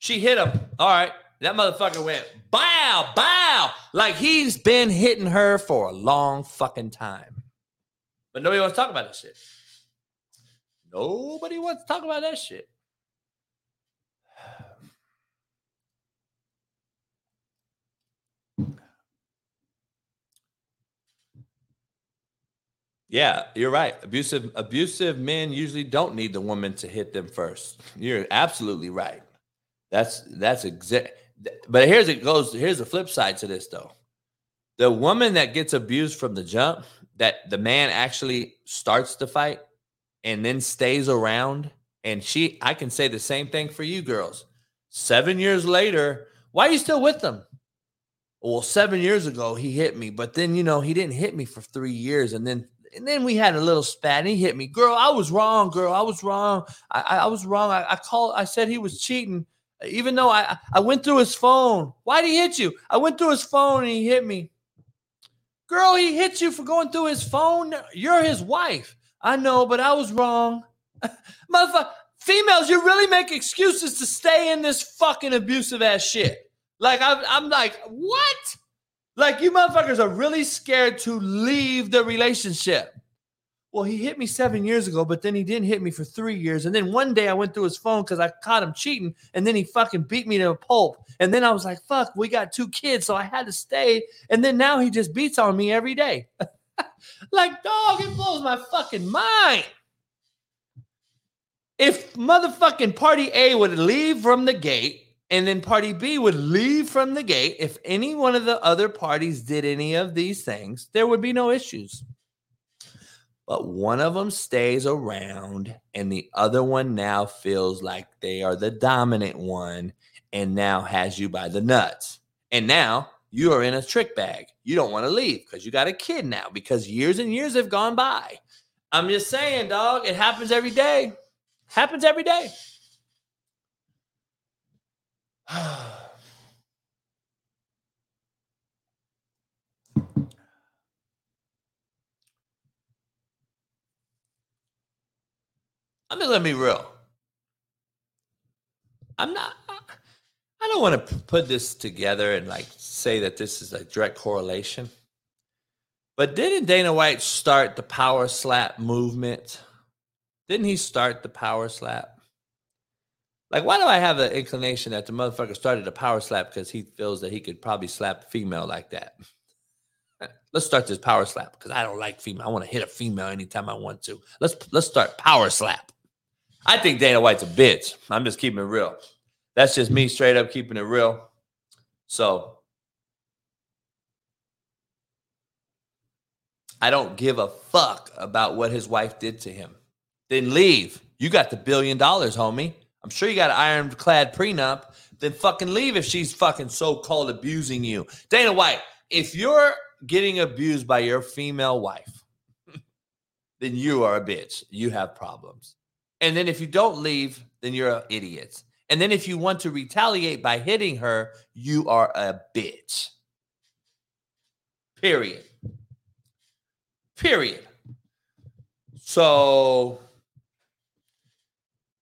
[SPEAKER 1] She hit him. All right. That motherfucker went bow, bow, like he's been hitting her for a long fucking time. But nobody wants to talk about that shit. Nobody wants to talk about that shit. Yeah, you're right. Abusive abusive men usually don't need the woman to hit them first. You're absolutely right. That's that's exact. But here's it goes. Here's the flip side to this though. The woman that gets abused from the jump, that the man actually starts the fight and then stays around, and she, I can say the same thing for you girls. Seven years later, why are you still with them? Well, seven years ago he hit me, but then you know he didn't hit me for three years, and then and then we had a little spat and he hit me. Girl, I was wrong, girl. I was wrong. I, I, I was wrong. I, I called, I said he was cheating, even though I, I went through his phone. Why'd he hit you? I went through his phone and he hit me. Girl, he hit you for going through his phone. You're his wife. I know, but I was wrong. Motherfucker, females, you really make excuses to stay in this fucking abusive ass shit. Like, I'm, I'm like, what? Like you motherfuckers are really scared to leave the relationship. Well, he hit me seven years ago, but then he didn't hit me for three years. And then one day I went through his phone because I caught him cheating, and then he fucking beat me to a pulp. And then I was like, fuck, we got two kids, so I had to stay. And then now he just beats on me every day. like, dog, it blows my fucking mind. If motherfucking party A would leave from the gate and then party B would leave from the gate. If any one of the other parties did any of these things, there would be no issues. But one of them stays around, and the other one now feels like they are the dominant one and now has you by the nuts. And now you are in a trick bag. You don't want to leave because you got a kid now because years and years have gone by. I'm just saying, dog, it happens every day. Happens every day. I'm just gonna real. I'm not. I don't want to put this together and like say that this is a direct correlation. But didn't Dana White start the power slap movement? Didn't he start the power slap? Like, why do I have the inclination that the motherfucker started a power slap because he feels that he could probably slap a female like that? Let's start this power slap because I don't like female. I want to hit a female anytime I want to. Let's let's start power slap. I think Dana White's a bitch. I'm just keeping it real. That's just me straight up keeping it real. So I don't give a fuck about what his wife did to him. Then leave. You got the billion dollars, homie. I'm sure you got an ironclad prenup. Then fucking leave if she's fucking so called abusing you. Dana White, if you're getting abused by your female wife, then you are a bitch. You have problems. And then if you don't leave, then you're an idiot. And then if you want to retaliate by hitting her, you are a bitch. Period. Period. So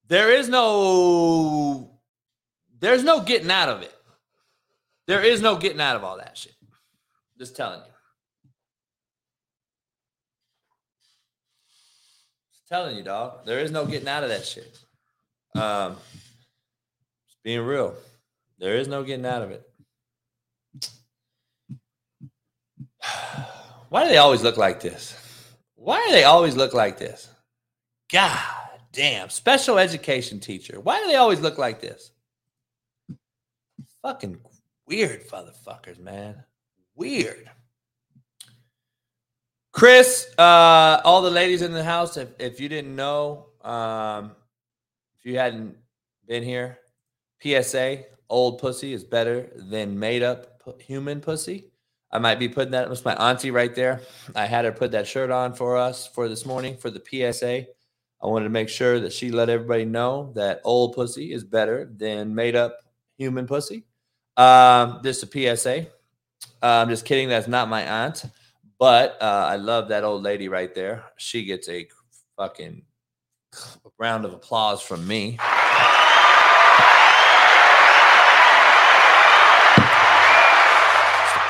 [SPEAKER 1] there is no there's no getting out of it. There is no getting out of all that shit. Just telling you. Telling you, dog. There is no getting out of that shit. Um just being real. There is no getting out of it. Why do they always look like this? Why do they always look like this? God damn. Special education teacher. Why do they always look like this? Fucking weird motherfuckers, man. Weird. Chris, uh, all the ladies in the house, if, if you didn't know, um, if you hadn't been here, PSA, old pussy is better than made up human pussy. I might be putting that. That's my auntie right there. I had her put that shirt on for us for this morning for the PSA. I wanted to make sure that she let everybody know that old pussy is better than made up human pussy. Um, this is a PSA. Uh, I'm just kidding. That's not my aunt, but uh, I love that old lady right there. She gets a fucking round of applause from me.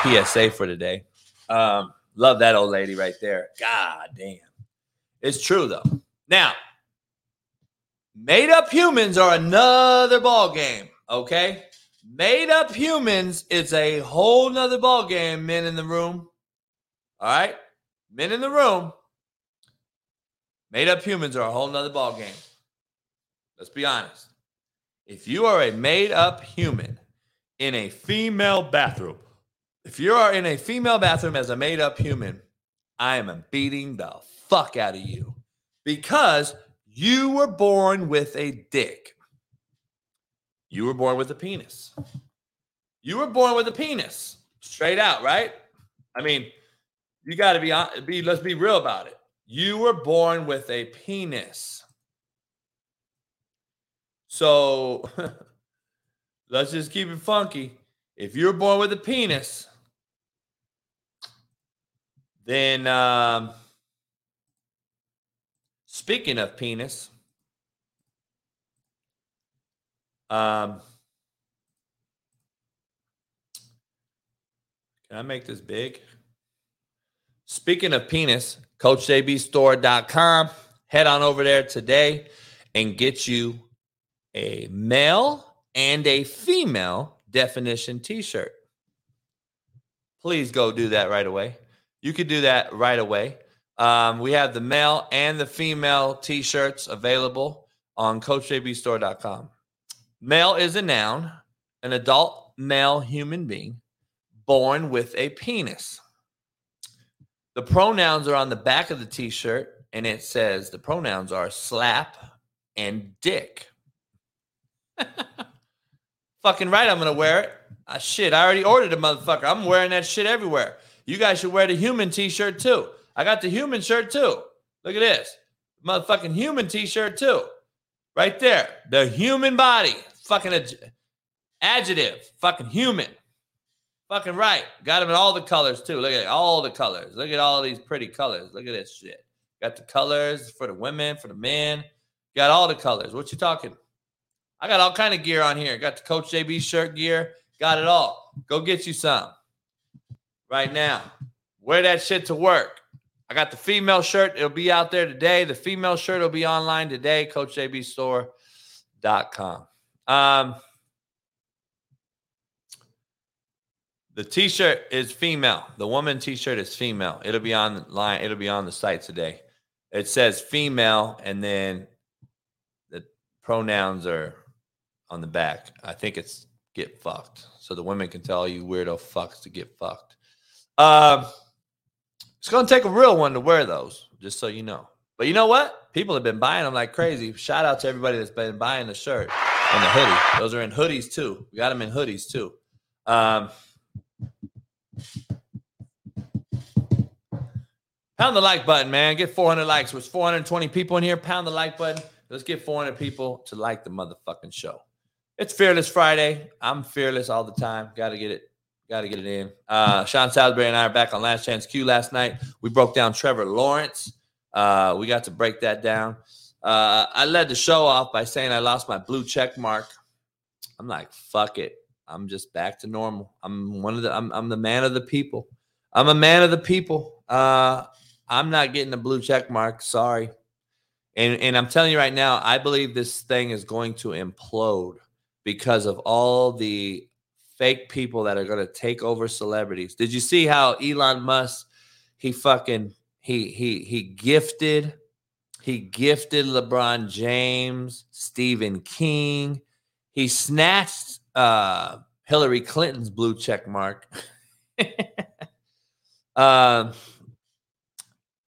[SPEAKER 1] PSA for today. Um, love that old lady right there. God damn. It's true though. Now, made up humans are another ball game. Okay, made up humans is a whole nother ball game. Men in the room. All right, men in the room. Made up humans are a whole nother ball game. Let's be honest. If you are a made up human in a female bathroom, if you are in a female bathroom as a made up human, I am beating the fuck out of you because you were born with a dick. You were born with a penis. You were born with a penis, straight out, right? I mean, you got to be, be, let's be real about it. You were born with a penis. So let's just keep it funky. If you're born with a penis, then um, speaking of penis, um, can I make this big? Speaking of penis, CoachJBStore.com. Head on over there today and get you a male and a female definition t shirt. Please go do that right away. You could do that right away. Um, we have the male and the female t shirts available on CoachJBStore.com. Male is a noun, an adult male human being born with a penis. The pronouns are on the back of the t shirt, and it says the pronouns are slap and dick. Fucking right, I'm gonna wear it. Ah, shit, I already ordered a motherfucker. I'm wearing that shit everywhere. You guys should wear the human t-shirt too. I got the human shirt too. Look at this. Motherfucking human t-shirt too. Right there. The human body. Fucking ad- adjective. Fucking human. Fucking right. Got them in all the colors too. Look at all the colors. Look at all these pretty colors. Look at this shit. Got the colors for the women, for the men. Got all the colors. What you talking? I got all kind of gear on here. Got the Coach JB shirt gear. Got it all. Go get you some right now. Wear that shit to work. I got the female shirt. It'll be out there today. The female shirt will be online today. CoachJBStore.com. Um, the t-shirt is female. The woman t-shirt is female. It'll be online. It'll be on the site today. It says female, and then the pronouns are on the back. I think it's get fucked. So the women can tell you weirdo fucks to get fucked. Um, it's gonna take a real one to wear those, just so you know. But you know what? People have been buying them like crazy. Shout out to everybody that's been buying the shirt and the hoodie. Those are in hoodies too. We got them in hoodies too. Um, pound the like button, man. Get 400 likes. There's 420 people in here. Pound the like button. Let's get 400 people to like the motherfucking show. It's Fearless Friday. I'm fearless all the time. Got to get it. Got to get it in. Uh, Sean Salisbury and I are back on Last Chance U last night. We broke down Trevor Lawrence. Uh, we got to break that down. Uh, I led the show off by saying I lost my blue check mark. I'm like, fuck it. I'm just back to normal. I'm one of the. I'm, I'm the man of the people. I'm a man of the people. Uh, I'm not getting the blue check mark. Sorry. And and I'm telling you right now, I believe this thing is going to implode because of all the fake people that are going to take over celebrities. Did you see how Elon Musk he fucking he he he gifted he gifted LeBron James, Stephen King. He snatched uh Hillary Clinton's blue check mark. um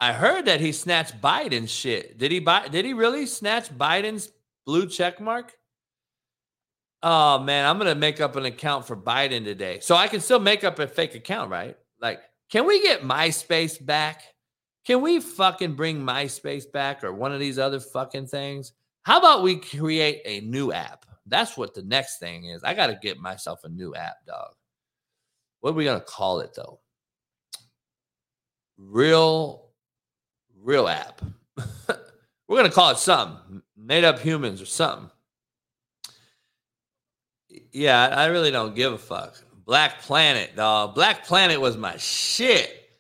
[SPEAKER 1] I heard that he snatched Biden's shit. Did he buy did he really snatch Biden's blue check mark. Oh man, I'm gonna make up an account for Biden today. So I can still make up a fake account, right? Like, can we get MySpace back? Can we fucking bring MySpace back or one of these other fucking things? How about we create a new app? That's what the next thing is. I gotta get myself a new app, dog. What are we gonna call it though? Real, real app. We're gonna call it something. Made up humans or something. Yeah, I really don't give a fuck. Black Planet, dog. Black Planet was my shit.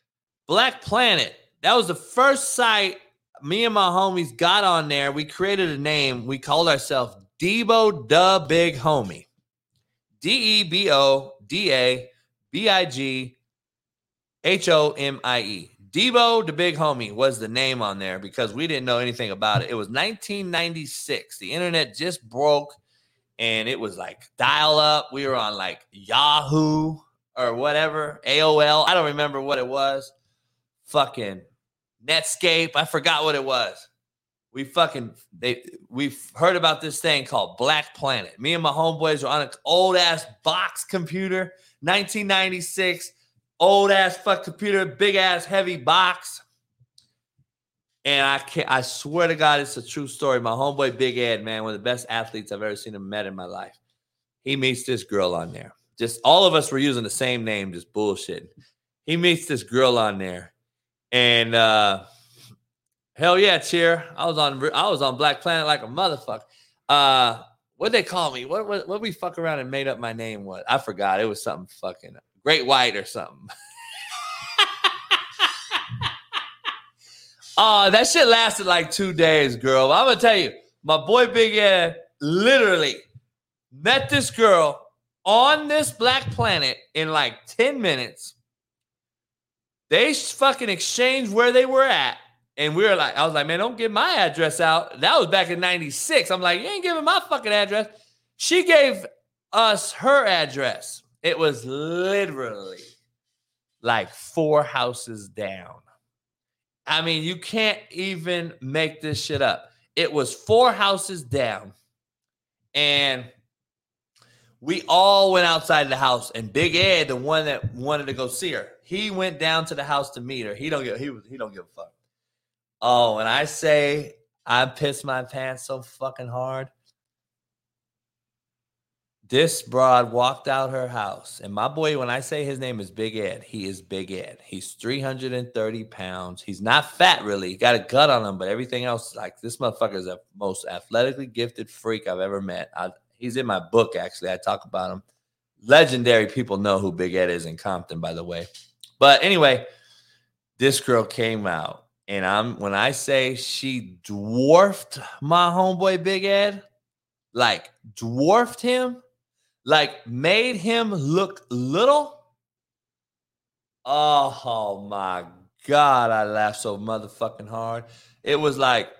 [SPEAKER 1] Black Planet. That was the first site me and my homies got on there. We created a name. We called ourselves Debo the Big Homie. D E B O D A B I G H O M I E. Debo the Big Homie was the name on there because we didn't know anything about it. It was 1996. The internet just broke and it was like dial up. We were on like Yahoo or whatever, AOL. I don't remember what it was. Fucking Netscape. I forgot what it was. We fucking they we've heard about this thing called Black Planet. Me and my homeboys were on an old ass box computer, 1996, old ass fuck computer, big ass heavy box. And I can't, I swear to God, it's a true story. My homeboy Big Ed, man, one of the best athletes I've ever seen him met in my life. He meets this girl on there. Just all of us were using the same name, just bullshit. He meets this girl on there. And uh hell yeah, cheer. I was on I was on Black Planet like a motherfucker. Uh what they call me? What what what we fuck around and made up my name what? I forgot. It was something fucking Great White or something. Oh, that shit lasted like two days, girl. I'm gonna tell you, my boy Big Ed literally met this girl on this black planet in like 10 minutes. They fucking exchanged where they were at. And we were like, I was like, man, don't give my address out. That was back in 96. I'm like, you ain't giving my fucking address. She gave us her address. It was literally like four houses down. I mean, you can't even make this shit up. It was four houses down, and we all went outside the house. And Big Ed, the one that wanted to go see her, he went down to the house to meet her. He don't give he was he don't give a fuck. Oh, and I say I pissed my pants so fucking hard. This broad walked out her house. And my boy, when I say his name is Big Ed, he is Big Ed. He's 330 pounds. He's not fat, really. He got a gut on him, but everything else, like this motherfucker is the most athletically gifted freak I've ever met. I, he's in my book, actually. I talk about him. Legendary people know who Big Ed is in Compton, by the way. But anyway, this girl came out. And I'm when I say she dwarfed my homeboy Big Ed, like dwarfed him, like made him look little. Oh, my God, I laughed so motherfucking hard. It was like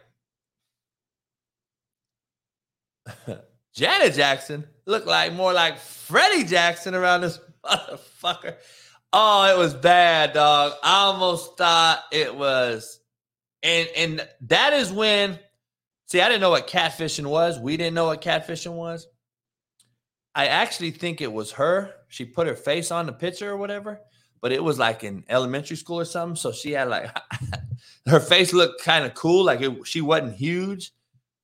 [SPEAKER 1] Janet Jackson looked like more like Freddie Jackson around this motherfucker. Oh, it was bad, dog. I almost thought it was, and and that is when. See, I didn't know what catfishing was. We didn't know what catfishing was. I actually think it was her. She put her face on the picture or whatever, but it was like in elementary school or something. So she had like her face looked kind of cool, like it, she wasn't huge,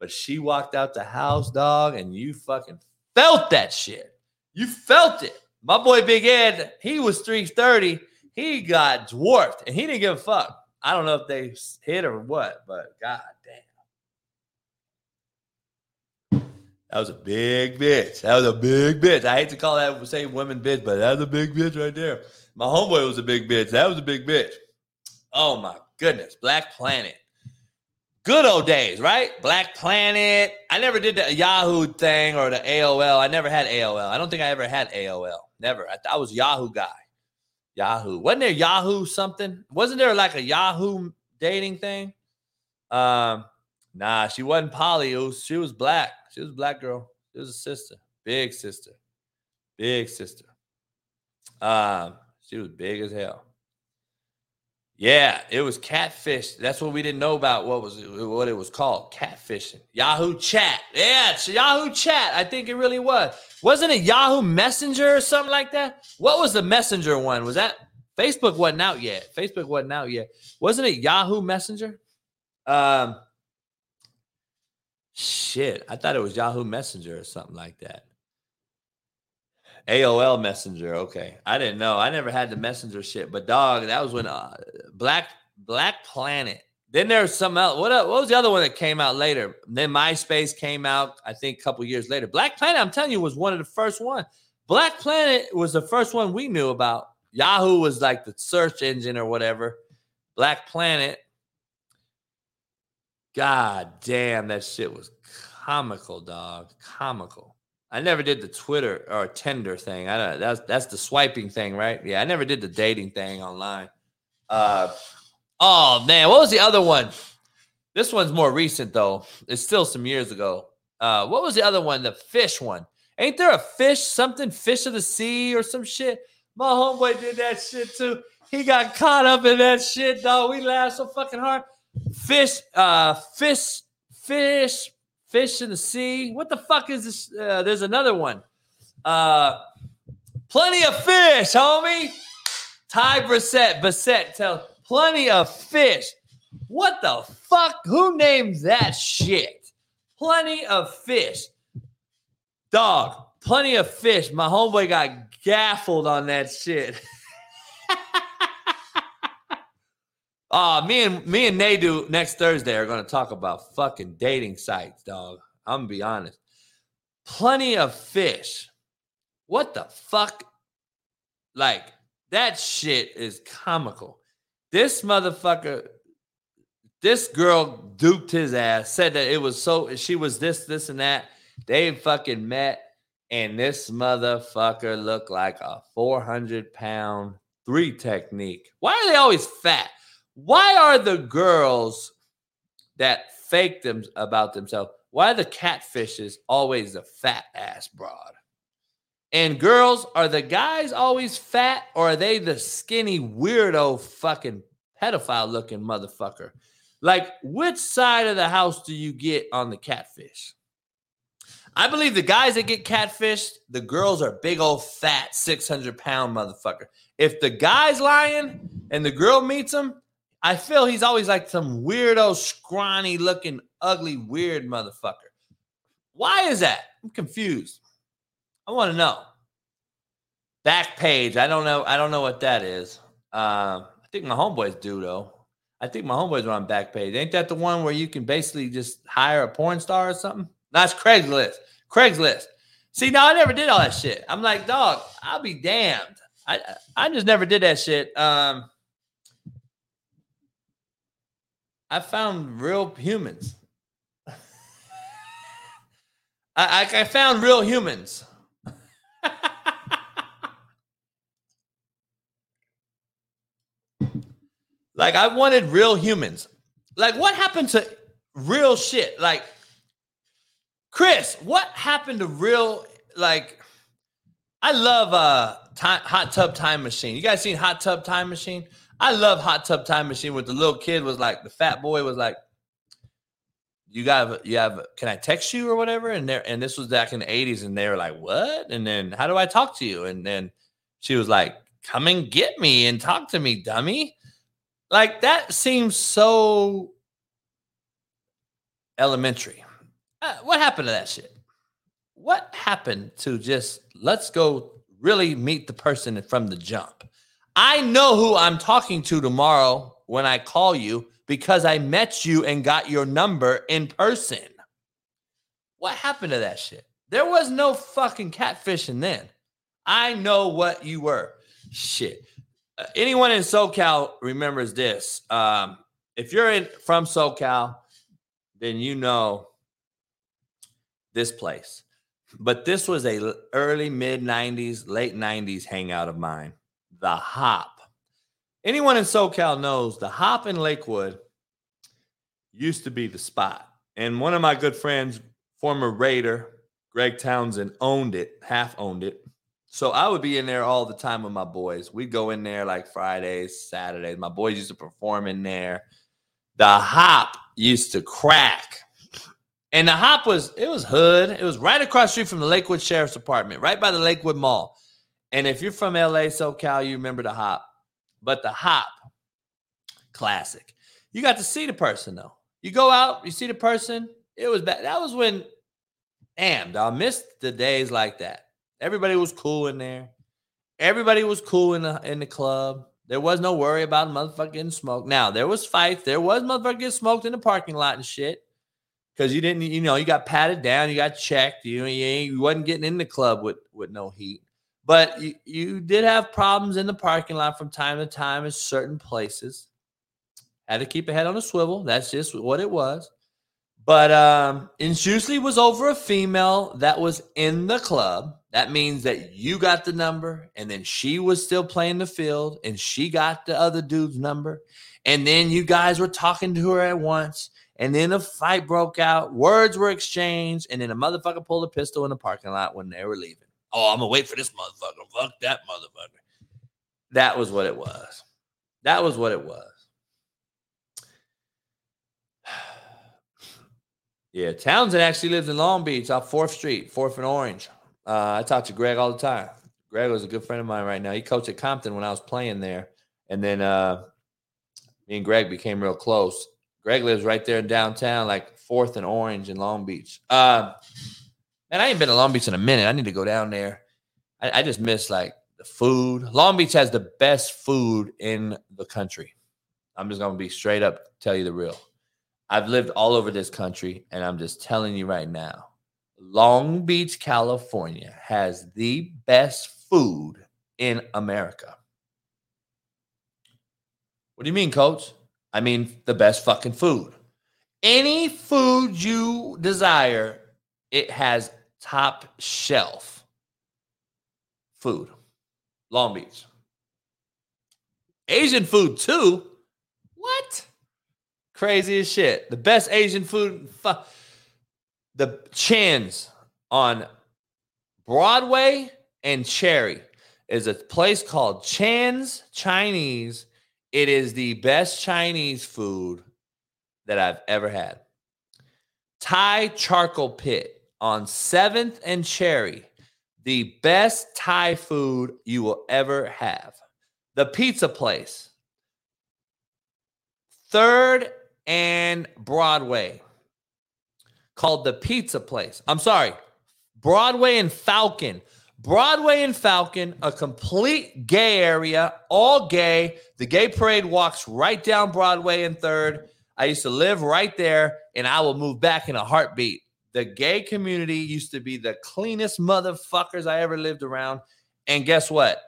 [SPEAKER 1] but she walked out the house, dog, and you fucking felt that shit. You felt it. My boy Big Ed, he was 330. He got dwarfed and he didn't give a fuck. I don't know if they hit or what, but god damn. That was a big bitch. That was a big bitch. I hate to call that say women bitch, but that was a big bitch right there. My homeboy was a big bitch. That was a big bitch. Oh my goodness. Black Planet. Good old days, right? Black Planet. I never did the Yahoo thing or the AOL. I never had AOL. I don't think I ever had AOL. Never. I, I was Yahoo guy. Yahoo. Wasn't there Yahoo something? Wasn't there like a Yahoo dating thing? Um, nah, she wasn't poly. Was, she was black. She was a black girl. She was a sister, big sister, big sister. Um, she was big as hell. Yeah, it was catfish. That's what we didn't know about. What was what it was called? Catfishing. Yahoo Chat. Yeah, it's Yahoo Chat. I think it really was. Wasn't it Yahoo Messenger or something like that? What was the Messenger one? Was that Facebook wasn't out yet? Facebook wasn't out yet. Wasn't it Yahoo Messenger? Um shit. I thought it was Yahoo Messenger or something like that. AOL Messenger. Okay, I didn't know. I never had the Messenger shit. But dog, that was when uh, Black Black Planet. Then there's some else. What, what was the other one that came out later? Then MySpace came out. I think a couple years later. Black Planet. I'm telling you, was one of the first one. Black Planet was the first one we knew about. Yahoo was like the search engine or whatever. Black Planet. God damn, that shit was comical, dog. Comical. I never did the Twitter or Tinder thing. I don't. That's that's the swiping thing, right? Yeah, I never did the dating thing online. Uh, oh man, what was the other one? This one's more recent though. It's still some years ago. Uh, what was the other one? The fish one. Ain't there a fish? Something fish of the sea or some shit? My homeboy did that shit too. He got caught up in that shit, dog. We laughed so fucking hard. Fish, uh, fish, fish, fish in the sea. What the fuck is this? Uh, there's another one. Uh, plenty of fish, homie. Ty Brissett, Bissett tell plenty of fish. What the fuck? Who named that shit? Plenty of fish. Dog, plenty of fish. My homeboy got gaffled on that shit. Uh, me and me and Nadu next Thursday are going to talk about fucking dating sites, dog. I'm gonna be honest. Plenty of fish. What the fuck? Like that shit is comical. This motherfucker, this girl duped his ass. Said that it was so. She was this, this, and that. They fucking met, and this motherfucker looked like a 400 pound three technique. Why are they always fat? Why are the girls that fake them about themselves? Why are the catfishes always the fat ass broad? And girls, are the guys always fat or are they the skinny weirdo fucking pedophile looking motherfucker? Like, which side of the house do you get on the catfish? I believe the guys that get catfished, the girls are big old fat 600 pound motherfucker. If the guy's lying and the girl meets him, I feel he's always like some weirdo, scrawny looking, ugly, weird motherfucker. Why is that? I'm confused. I want to know. Back page. I don't know. I don't know what that is. Uh, I think my homeboys do though. I think my homeboys are on back page. Ain't that the one where you can basically just hire a porn star or something? That's Craigslist. Craigslist. See, now I never did all that shit. I'm like, dog, I'll be damned. I I just never did that shit. Um, I found real humans. I, I, I found real humans. like I wanted real humans. Like what happened to real shit? Like Chris, what happened to real like I love uh time, hot tub time machine. You guys seen hot tub time machine? I love Hot Tub Time Machine with the little kid was like the fat boy was like, "You got you have can I text you or whatever?" And there and this was back in the eighties, and they were like, "What?" And then how do I talk to you? And then she was like, "Come and get me and talk to me, dummy." Like that seems so elementary. Uh, what happened to that shit? What happened to just let's go really meet the person from the jump? I know who I'm talking to tomorrow when I call you because I met you and got your number in person. What happened to that shit? There was no fucking catfishing then. I know what you were. Shit. Uh, anyone in SoCal remembers this. Um, if you're in from SoCal, then you know this place. But this was a early mid 90s, late 90s hangout of mine the hop. Anyone in SoCal knows the hop in Lakewood used to be the spot. And one of my good friends, former Raider, Greg Townsend, owned it, half owned it, So I would be in there all the time with my boys. We'd go in there like Fridays, Saturdays. My boys used to perform in there. The hop used to crack. And the hop was it was hood. It was right across street from the Lakewood Sheriff's Department, right by the Lakewood Mall. And if you're from LA, SoCal, you remember the hop. But the hop, classic. You got to see the person though. You go out, you see the person. It was bad. That was when, damn, I missed the days like that. Everybody was cool in there. Everybody was cool in the in the club. There was no worry about motherfucker getting smoked. Now there was fights. There was motherfucker getting smoked in the parking lot and shit. Cause you didn't, you know, you got patted down, you got checked. You you, you wasn't getting in the club with with no heat. But you, you did have problems in the parking lot from time to time in certain places. Had to keep a head on a swivel. That's just what it was. But um, usually was over a female that was in the club. That means that you got the number, and then she was still playing the field, and she got the other dude's number. And then you guys were talking to her at once, and then a fight broke out. Words were exchanged, and then a motherfucker pulled a pistol in the parking lot when they were leaving. Oh, I'm gonna wait for this motherfucker. Fuck that motherfucker. That was what it was. That was what it was. Yeah, Townsend actually lives in Long Beach off 4th Street, 4th and Orange. Uh, I talk to Greg all the time. Greg was a good friend of mine right now. He coached at Compton when I was playing there. And then uh, me and Greg became real close. Greg lives right there in downtown, like 4th and Orange in Long Beach. Uh, and I ain't been to Long Beach in a minute. I need to go down there. I, I just miss like the food. Long Beach has the best food in the country. I'm just gonna be straight up, tell you the real. I've lived all over this country, and I'm just telling you right now, Long Beach, California has the best food in America. What do you mean, coach? I mean the best fucking food. Any food you desire, it has top shelf food. Long Beach. Asian food too. What? Crazy as shit. The best Asian food. Fu- the Chan's on Broadway and Cherry is a place called Chan's Chinese. It is the best Chinese food that I've ever had. Thai Charcoal Pit on 7th and Cherry. The best Thai food you will ever have. The pizza place. Third and Broadway called the Pizza Place. I'm sorry, Broadway and Falcon. Broadway and Falcon, a complete gay area, all gay. The gay parade walks right down Broadway and Third. I used to live right there, and I will move back in a heartbeat. The gay community used to be the cleanest motherfuckers I ever lived around. And guess what?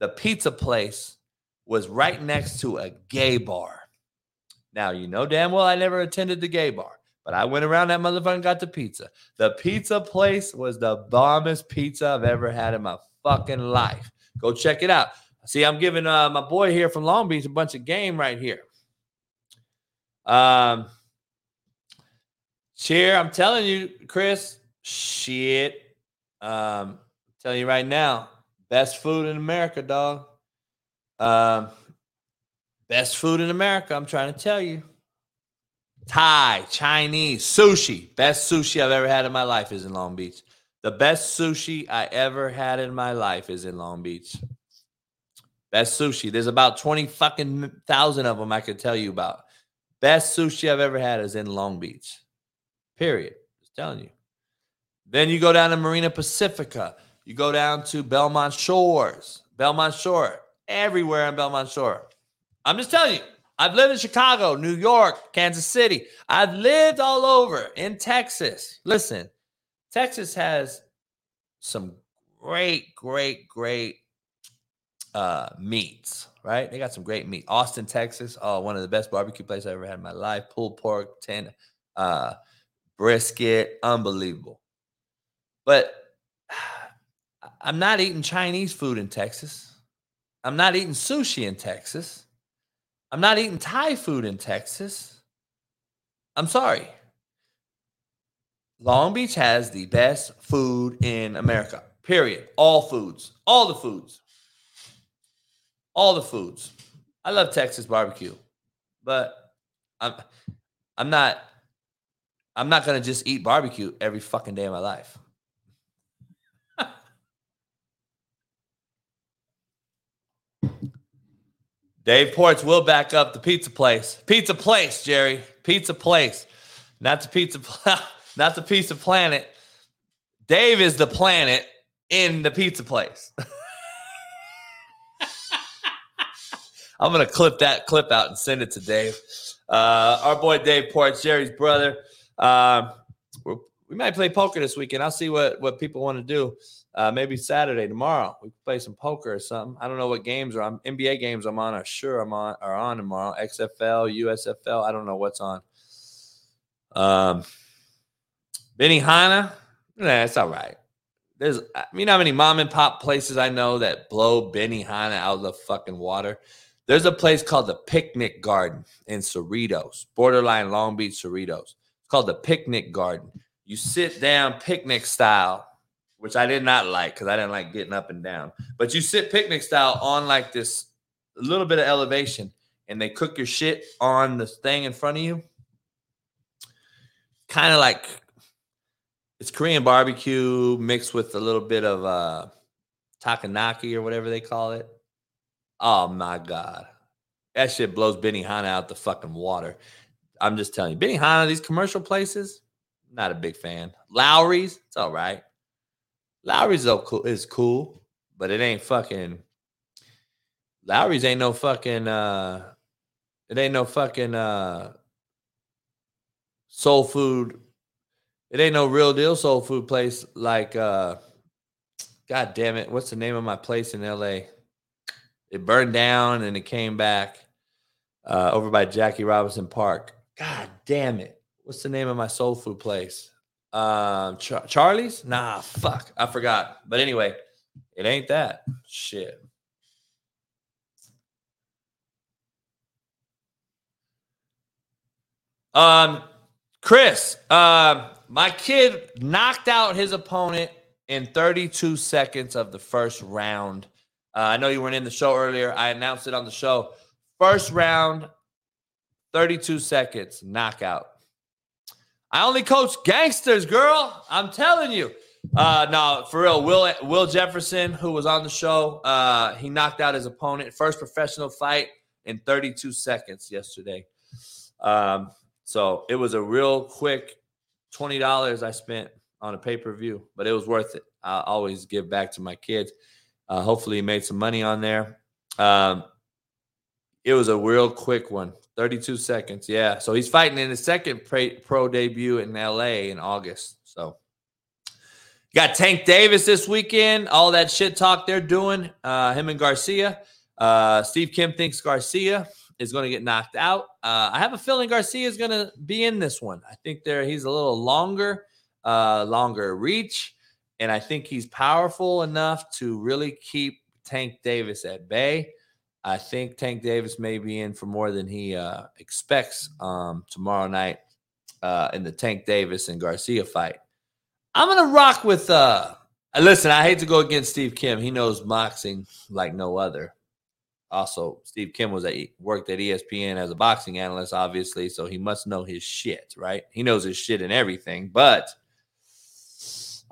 [SPEAKER 1] The pizza place was right next to a gay bar. Now, you know damn well I never attended the gay bar, but I went around that motherfucker and got the pizza. The pizza place was the bombest pizza I've ever had in my fucking life. Go check it out. See, I'm giving uh, my boy here from Long Beach a bunch of game right here. Um, cheer, I'm telling you, Chris, shit. Um, I'm telling you right now, best food in America, dog. Um, Best food in America, I'm trying to tell you. Thai, Chinese, sushi. Best sushi I've ever had in my life is in Long Beach. The best sushi I ever had in my life is in Long Beach. Best sushi. There's about 20 fucking thousand of them I could tell you about. Best sushi I've ever had is in Long Beach. Period. Just telling you. Then you go down to Marina Pacifica. You go down to Belmont Shores. Belmont Shore. Everywhere in Belmont Shore. I'm just telling you, I've lived in Chicago, New York, Kansas City. I've lived all over in Texas. Listen, Texas has some great, great, great uh, meats, right? They got some great meat. Austin, Texas, oh, one of the best barbecue places I ever had in my life. Pulled pork, ten, uh, brisket, unbelievable. But I'm not eating Chinese food in Texas. I'm not eating sushi in Texas. I'm not eating Thai food in Texas. I'm sorry. Long Beach has the best food in America. Period. All foods. All the foods. All the foods. I love Texas barbecue, but I'm I'm not I'm not gonna just eat barbecue every fucking day of my life. Dave Ports will back up the pizza place. Pizza place, Jerry. Pizza place. Not the pizza not the pizza planet. Dave is the planet in the pizza place. I'm gonna clip that clip out and send it to Dave. Uh, our boy Dave Ports, Jerry's brother. We're, we might play poker this weekend. I'll see what what people want to do. Uh, maybe Saturday tomorrow we play some poker or something. I don't know what games are on. NBA games I'm on. Are sure I'm on are on tomorrow. XFL, USFL. I don't know what's on. Um, Benihana. Nah, it's all right. There's, I mean, how many mom and pop places I know that blow Benihana out of the fucking water. There's a place called the Picnic Garden in Cerritos, borderline Long Beach, Cerritos. It's called the Picnic Garden. You sit down picnic style, which I did not like because I didn't like getting up and down. But you sit picnic style on like this little bit of elevation, and they cook your shit on the thing in front of you. Kind of like it's Korean barbecue mixed with a little bit of uh takanaki or whatever they call it. Oh my god. That shit blows Benihana out the fucking water. I'm just telling you, Benihana, these commercial places, not a big fan. Lawry's, it's all right. Lawry's is cool, but it ain't fucking. Lawry's ain't no fucking. uh It ain't no fucking uh soul food it ain't no real deal soul food place like uh god damn it what's the name of my place in la it burned down and it came back uh over by jackie robinson park god damn it. What's the name of my soul food place? Um Char- charlie's? Nah fuck. I forgot. But anyway it ain't that. Shit. Um chris um my kid knocked out his opponent in 32 seconds of the first round. Uh, I know you weren't in the show earlier. I announced it on the show. First round, 32 seconds, knockout. I only coach gangsters, girl. I'm telling you. Uh, no, for real. Will Will Jefferson, who was on the show, uh, he knocked out his opponent. First professional fight in 32 seconds yesterday. Um, so it was a real quick twenty dollars I spent on a pay per view, but it was worth it. I always give back to my kids. Uh, hopefully, he made some money on there. Um, it was a real quick one, 32 seconds. Yeah. So he's fighting in his second pro debut in LA in August. So got Tank Davis this weekend. All that shit talk they're doing. Uh, him and Garcia. Uh, Steve Kim thinks Garcia is going to get knocked out. Uh, I have a feeling Garcia is going to be in this one. I think there he's a little longer, uh, longer reach, and I think he's powerful enough to really keep Tank Davis at bay. I think Tank Davis may be in for more than he uh, expects um, tomorrow night uh, in the Tank Davis and Garcia fight. I'm gonna rock with. Uh, listen, I hate to go against Steve Kim. He knows boxing like no other also Steve Kim was at worked at ESPN as a boxing analyst, obviously, so he must know his shit, right? He knows his shit and everything. But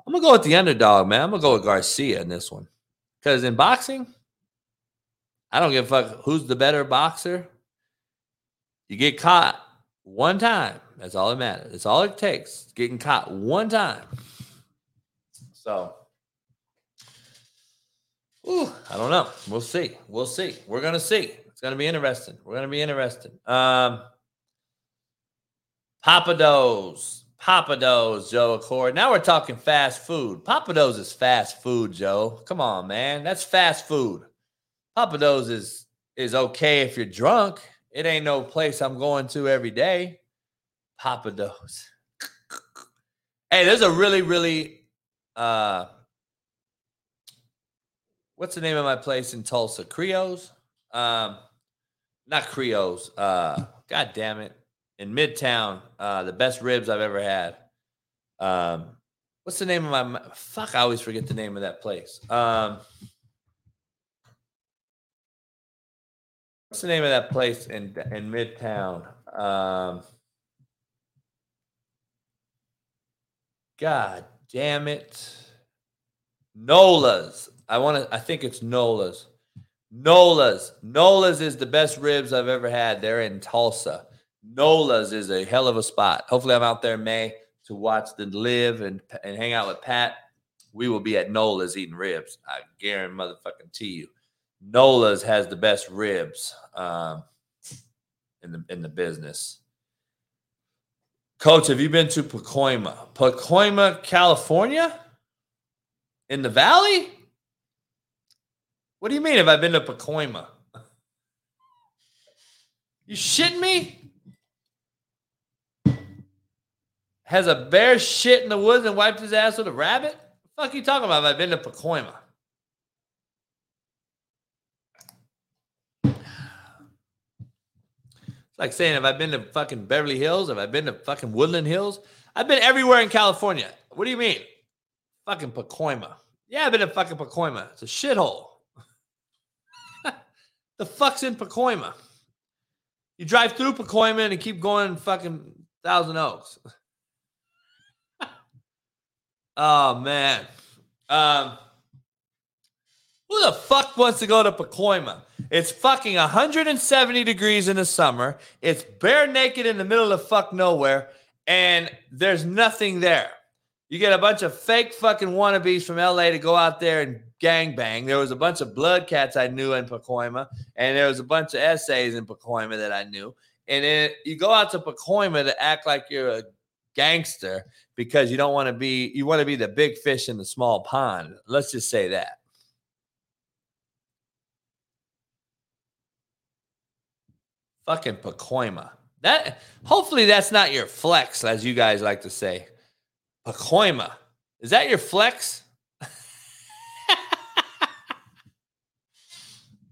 [SPEAKER 1] I'm gonna go with the underdog, man. I'm gonna go with Garcia in this one because in boxing, I don't give a fuck who's the better boxer. You get caught one time. That's all that matters. That's all it takes. Getting caught one time. So Ooh, I don't know. We'll see. We'll see. We're gonna see. It's gonna be interesting. We're gonna be interested. Um, Pappadeaux, Pappadeaux, Joe Accord. Now we're talking fast food. Pappadeaux is fast food, Joe. Come on, man. That's fast food. Pappadeaux is is okay if you're drunk. It ain't no place I'm going to every day. Pappadeaux. hey, there's a really, really uh what's the name of my place in Tulsa? Creos? Um, not Creos. Uh, God damn it. In Midtown, uh, the best ribs I've ever had. Um, what's the name of my fuck? I always forget the name of that place. Um, what's the name of that place in in Midtown? Um, God damn it, Nola's. I want to. I think it's Nola's. Nola's. Nola's is the best ribs I've ever had. They're in Tulsa. Nola's is a hell of a spot. Hopefully, I'm out there in May to watch the live and and hang out with Pat. We will be at Nola's eating ribs. I guarantee motherfucking to you. Nola's has the best ribs um, in the in the business. Coach, have you been to Pacoima? Pacoima, California? In the valley? What do you mean have I been to Pacoima? You shitting me? Has a bear shit in the woods and wiped his ass with a rabbit? Fuck you talking about? Have I been to Pacoima? It's like saying, have I been to fucking Beverly Hills? Have I been to fucking Woodland Hills? I've been everywhere in California. What do you mean? Fucking Pacoima. Yeah, I've been to fucking Pacoima. It's a shithole. the fuck's in Pacoima? You drive through Pacoima and keep going fucking Thousand Oaks. oh man. Um who the fuck wants to go to Pacoima? It's fucking 170 degrees in the summer. It's bare naked in the middle of fuck nowhere, and there's nothing there. You get a bunch of fake fucking wannabes from LA to go out there and gangbang. There was a bunch of blood cats I knew in Pacoima, and there was a bunch of essays in Pacoima that I knew. And then you go out to Pacoima to act like you're a gangster because you don't want to be you want to be the big fish in the small pond. Let's just say that. Fucking Pacoima. That hopefully that's not your flex, as you guys like to say. Pacoima. Is that your flex?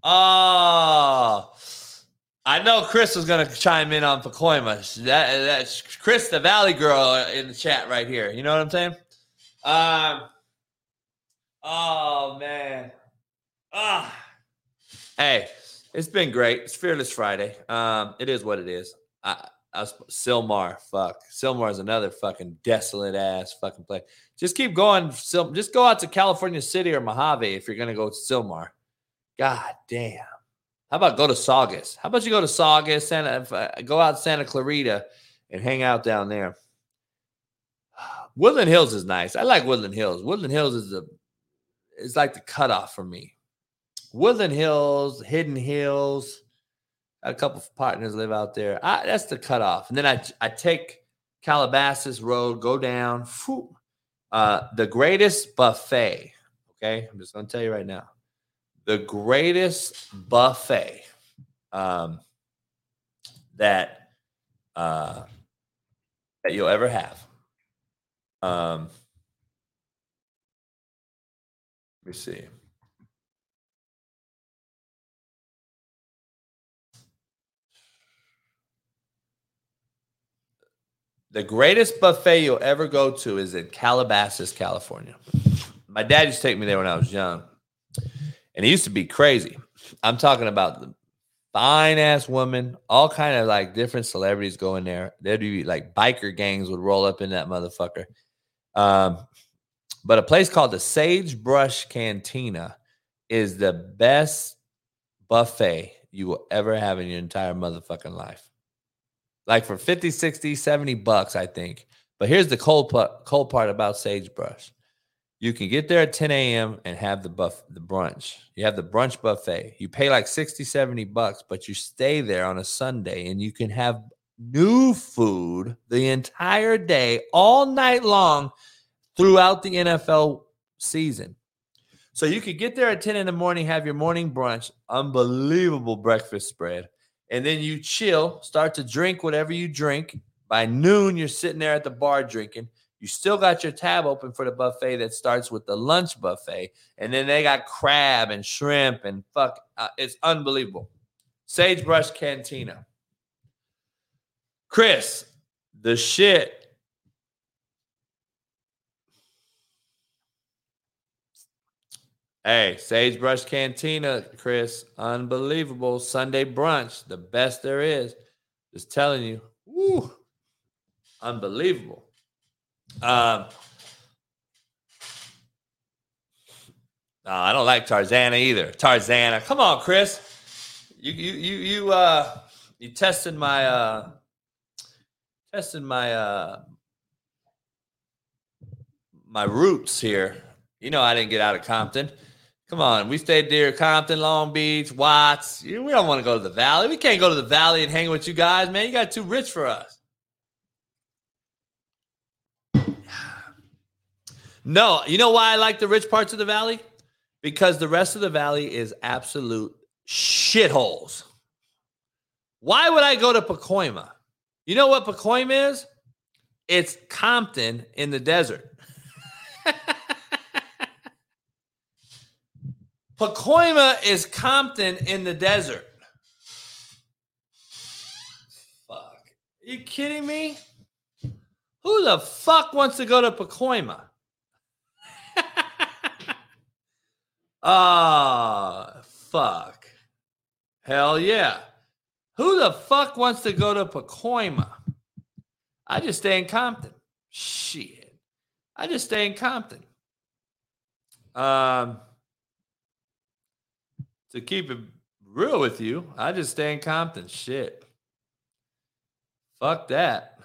[SPEAKER 1] oh, I know Chris was gonna chime in on Pacoima. That, that's Chris, the Valley girl, in the chat right here. You know what I'm saying? Um. Oh man. Ah. Hey, it's been great. It's Fearless Friday. Um, it is what it is. I, I was Sylmar. Fuck, Sylmar is another fucking desolate ass fucking place. Just keep going. Sil- just go out to California City or Mojave if you're gonna go to Sylmar. God damn. How about go to Saugus? How about you go to Saugus, Santa, uh, go out Santa Clarita and hang out down there. Woodland Hills is nice. I like Woodland Hills. Woodland Hills is the it's like the cutoff for me. Woodland Hills, Hidden Hills. A couple of partners live out there. I, that's the cutoff. And then I I take Calabasas Road, go down. Whew, uh, the greatest buffet. Okay, I'm just gonna tell you right now, the greatest buffet um, that uh, that you'll ever have. Um, let me see. The greatest buffet you'll ever go to is in Calabasas, California. My dad used to take me there when I was young, and it used to be crazy. I'm talking about the fine ass women, all kind of like different celebrities going there. There'd be like biker gangs would roll up in that motherfucker. Um, but a place called the Sagebrush Cantina is the best buffet you will ever have in your entire motherfucking life. Like for 50, 60, 70 bucks, I think. But here's the cold cold part about Sagebrush. You can get there at 10 a.m. and have the buff the brunch. You have the brunch buffet. You pay like 60, 70 bucks, but you stay there on a Sunday and you can have new food the entire day, all night long throughout the NFL season. So you could get there at 10 in the morning, have your morning brunch, unbelievable breakfast spread, and then you chill, start to drink whatever you drink. By noon, you're sitting there at the bar drinking. You still got your tab open for the buffet that starts with the lunch buffet, and then they got crab and shrimp and fuck. Uh, it's unbelievable. Sagebrush Cantina. Chris, the shit Hey, Sagebrush Cantina, Chris. Unbelievable. Sunday brunch. The best there is. Just telling you. Woo. Unbelievable. Um, no, I don't like Tarzana either. Tarzana. Come on, Chris. You you you you uh you tested my uh tested my uh my roots here. You know I didn't get out of Compton. Come on, we stayed near Compton, Long Beach, Watts. We don't want to go to the Valley. We can't go to the Valley and hang with you guys, man. You got too rich for us. No, you know why I like the rich parts of the Valley? Because the rest of the Valley is absolute shitholes. Why would I go to Pacoima? You know what Pacoima is? It's Compton in the desert. Pacoima is Compton in the desert. Fuck. Are you kidding me? Who the fuck wants to go to Pacoima? Ah, fuck. Hell yeah. Who the fuck wants to go to Pacoima? I just stay in Compton. Shit. I just stay in Compton. Um, to keep it real with you, I just stay in Compton. Shit. Fuck that.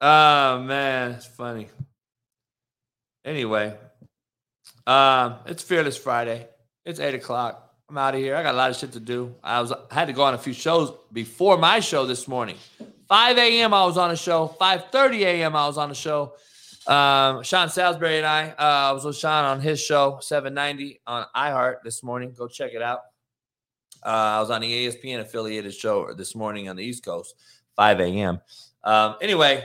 [SPEAKER 1] oh man, it's funny. Anyway, um, it's Fearless Friday. It's eight o'clock. I'm out of here. I got a lot of shit to do. I was I had to go on a few shows before my show this morning. 5 a.m. I was on a show. 5:30 a.m. I was on a show. Um, Sean Salisbury and I, uh, I was with Sean on his show, 790 on iHeart this morning. Go check it out. Uh, I was on the ESPN affiliated show this morning on the East Coast, 5 a.m. Um, anyway,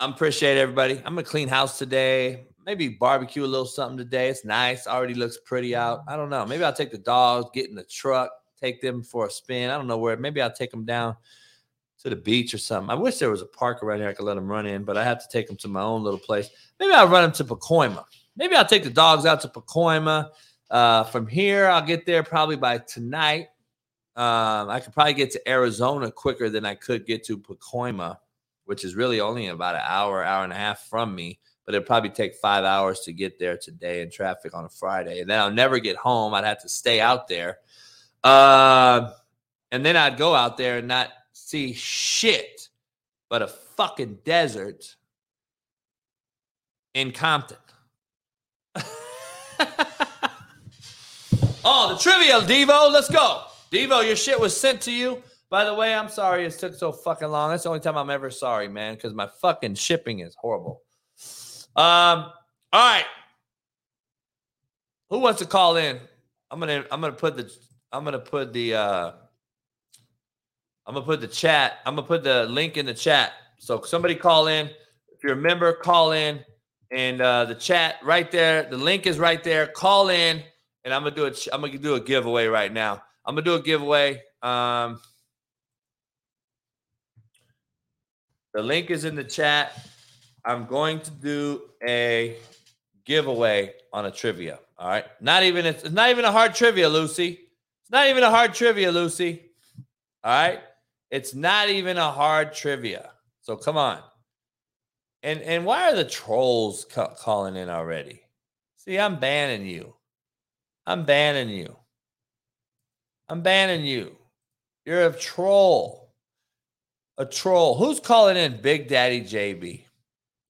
[SPEAKER 1] I appreciate everybody. I'm gonna clean house today. Maybe barbecue a little something today. It's nice. Already looks pretty out. I don't know. Maybe I'll take the dogs, get in the truck, take them for a spin. I don't know where. Maybe I'll take them down to the beach or something. I wish there was a park around here I could let them run in, but I have to take them to my own little place. Maybe I'll run them to Pacoima. Maybe I'll take the dogs out to Pacoima. Uh, from here, I'll get there probably by tonight. Um, I could probably get to Arizona quicker than I could get to Pacoima, which is really only about an hour, hour and a half from me. But it'd probably take five hours to get there today in traffic on a Friday. And then I'll never get home. I'd have to stay out there. Uh, and then I'd go out there and not see shit but a fucking desert in Compton. oh, the trivia, Devo. Let's go. Devo, your shit was sent to you. By the way, I'm sorry it took so fucking long. That's the only time I'm ever sorry, man, because my fucking shipping is horrible. Um, all right. Who wants to call in? I'm gonna I'm gonna put the I'm gonna put the uh I'm gonna put the chat. I'm gonna put the link in the chat. So somebody call in. If you're a member, call in. And uh, the chat right there. The link is right there. Call in, and I'm gonna do it. I'm gonna do a giveaway right now. I'm gonna do a giveaway. Um, the link is in the chat. I'm going to do a giveaway on a trivia. All right. Not even it's not even a hard trivia, Lucy. It's not even a hard trivia, Lucy. All right. It's not even a hard trivia. So come on. And and why are the trolls ca- calling in already? See, I'm banning you. I'm banning you. I'm banning you. You're a troll. A troll. Who's calling in Big Daddy JB?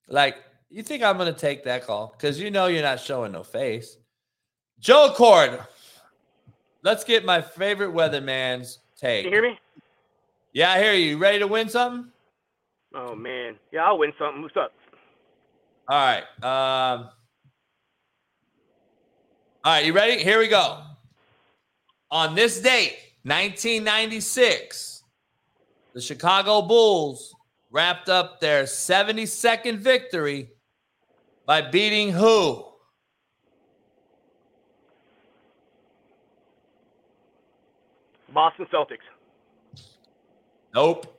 [SPEAKER 1] Like, you think I'm going to take that call? Because you know you're not showing no face. Joe Cord, let's get my favorite weatherman's take.
[SPEAKER 10] Can you hear me?
[SPEAKER 1] Yeah, I hear you. You Ready to win something?
[SPEAKER 10] Oh man, yeah, I'll win something. What's up?
[SPEAKER 1] All right. Um, all right, you ready? Here we go. On this date, 1996, the Chicago Bulls wrapped up their 72nd victory by beating who?
[SPEAKER 10] Boston Celtics.
[SPEAKER 1] Nope.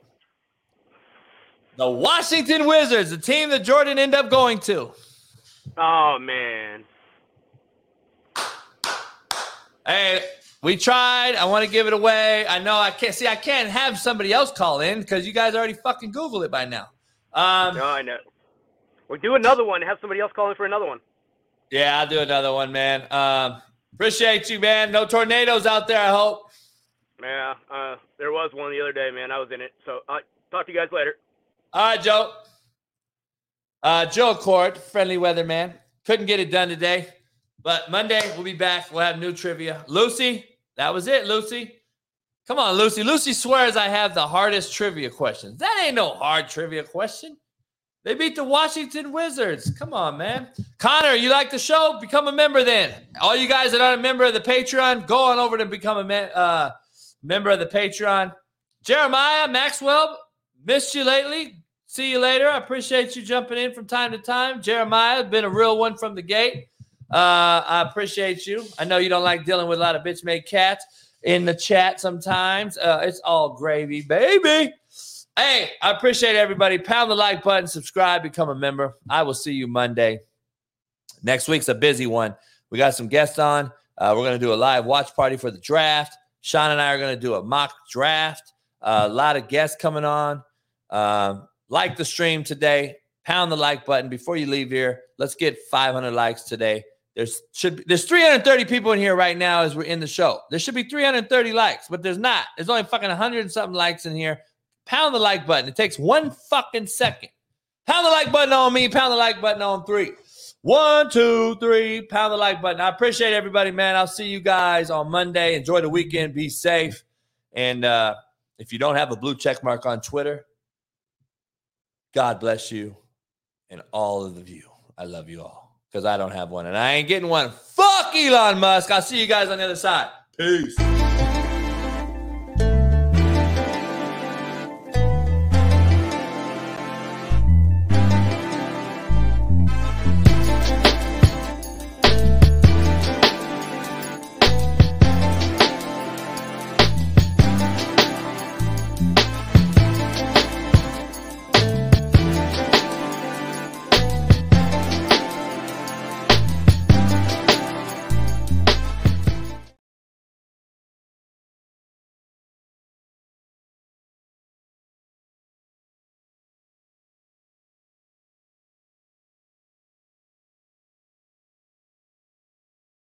[SPEAKER 1] The Washington Wizards, the team that Jordan ended up going to.
[SPEAKER 10] Oh man.
[SPEAKER 1] Hey, we tried. I want to give it away. I know I can't see. I can't have somebody else call in because you guys already fucking Google it by now. Um,
[SPEAKER 10] No, I know. We'll do another one. Have somebody else call in for another one.
[SPEAKER 1] yeah, I'll do another one, man. Um, appreciate you, man. No tornadoes out there. I hope.
[SPEAKER 10] Yeah, uh, there was one the other day, man. I was in it. So, uh, talk to you guys later.
[SPEAKER 1] All right, Joe. Uh, Joe Court, friendly weatherman. Couldn't get it done today, but Monday we'll be back. We'll have new trivia. Lucy, that was it, Lucy. Come on, Lucy. Lucy swears I have the hardest trivia questions. That ain't no hard trivia question. They beat the Washington Wizards. Come on, man. Connor, you like the show? Become a member then. All you guys that aren't a member of the Patreon, go on over to become a me- uh, member of the Patreon. Jeremiah Maxwell, missed you lately. See you later. I appreciate you jumping in from time to time. Jeremiah, been a real one from the gate. Uh, I appreciate you. I know you don't like dealing with a lot of bitch made cats in the chat sometimes. Uh, it's all gravy, baby. Hey, I appreciate everybody. Pound the like button, subscribe, become a member. I will see you Monday. Next week's a busy one. We got some guests on. Uh, we're going to do a live watch party for the draft. Sean and I are going to do a mock draft. Uh, a lot of guests coming on. Um, like the stream today. Pound the like button before you leave here. Let's get 500 likes today. There's should be, there's 330 people in here right now as we're in the show. There should be 330 likes, but there's not. There's only fucking 100 and something likes in here. Pound the like button. It takes one fucking second. Pound the like button on me. Pound the like button on three. One, two, three. Pound the like button. I appreciate everybody, man. I'll see you guys on Monday. Enjoy the weekend. Be safe. And uh, if you don't have a blue check mark on Twitter, God bless you and all of you. I love you all because I don't have one and I ain't getting one. Fuck Elon Musk. I'll see you guys on the other side. Peace.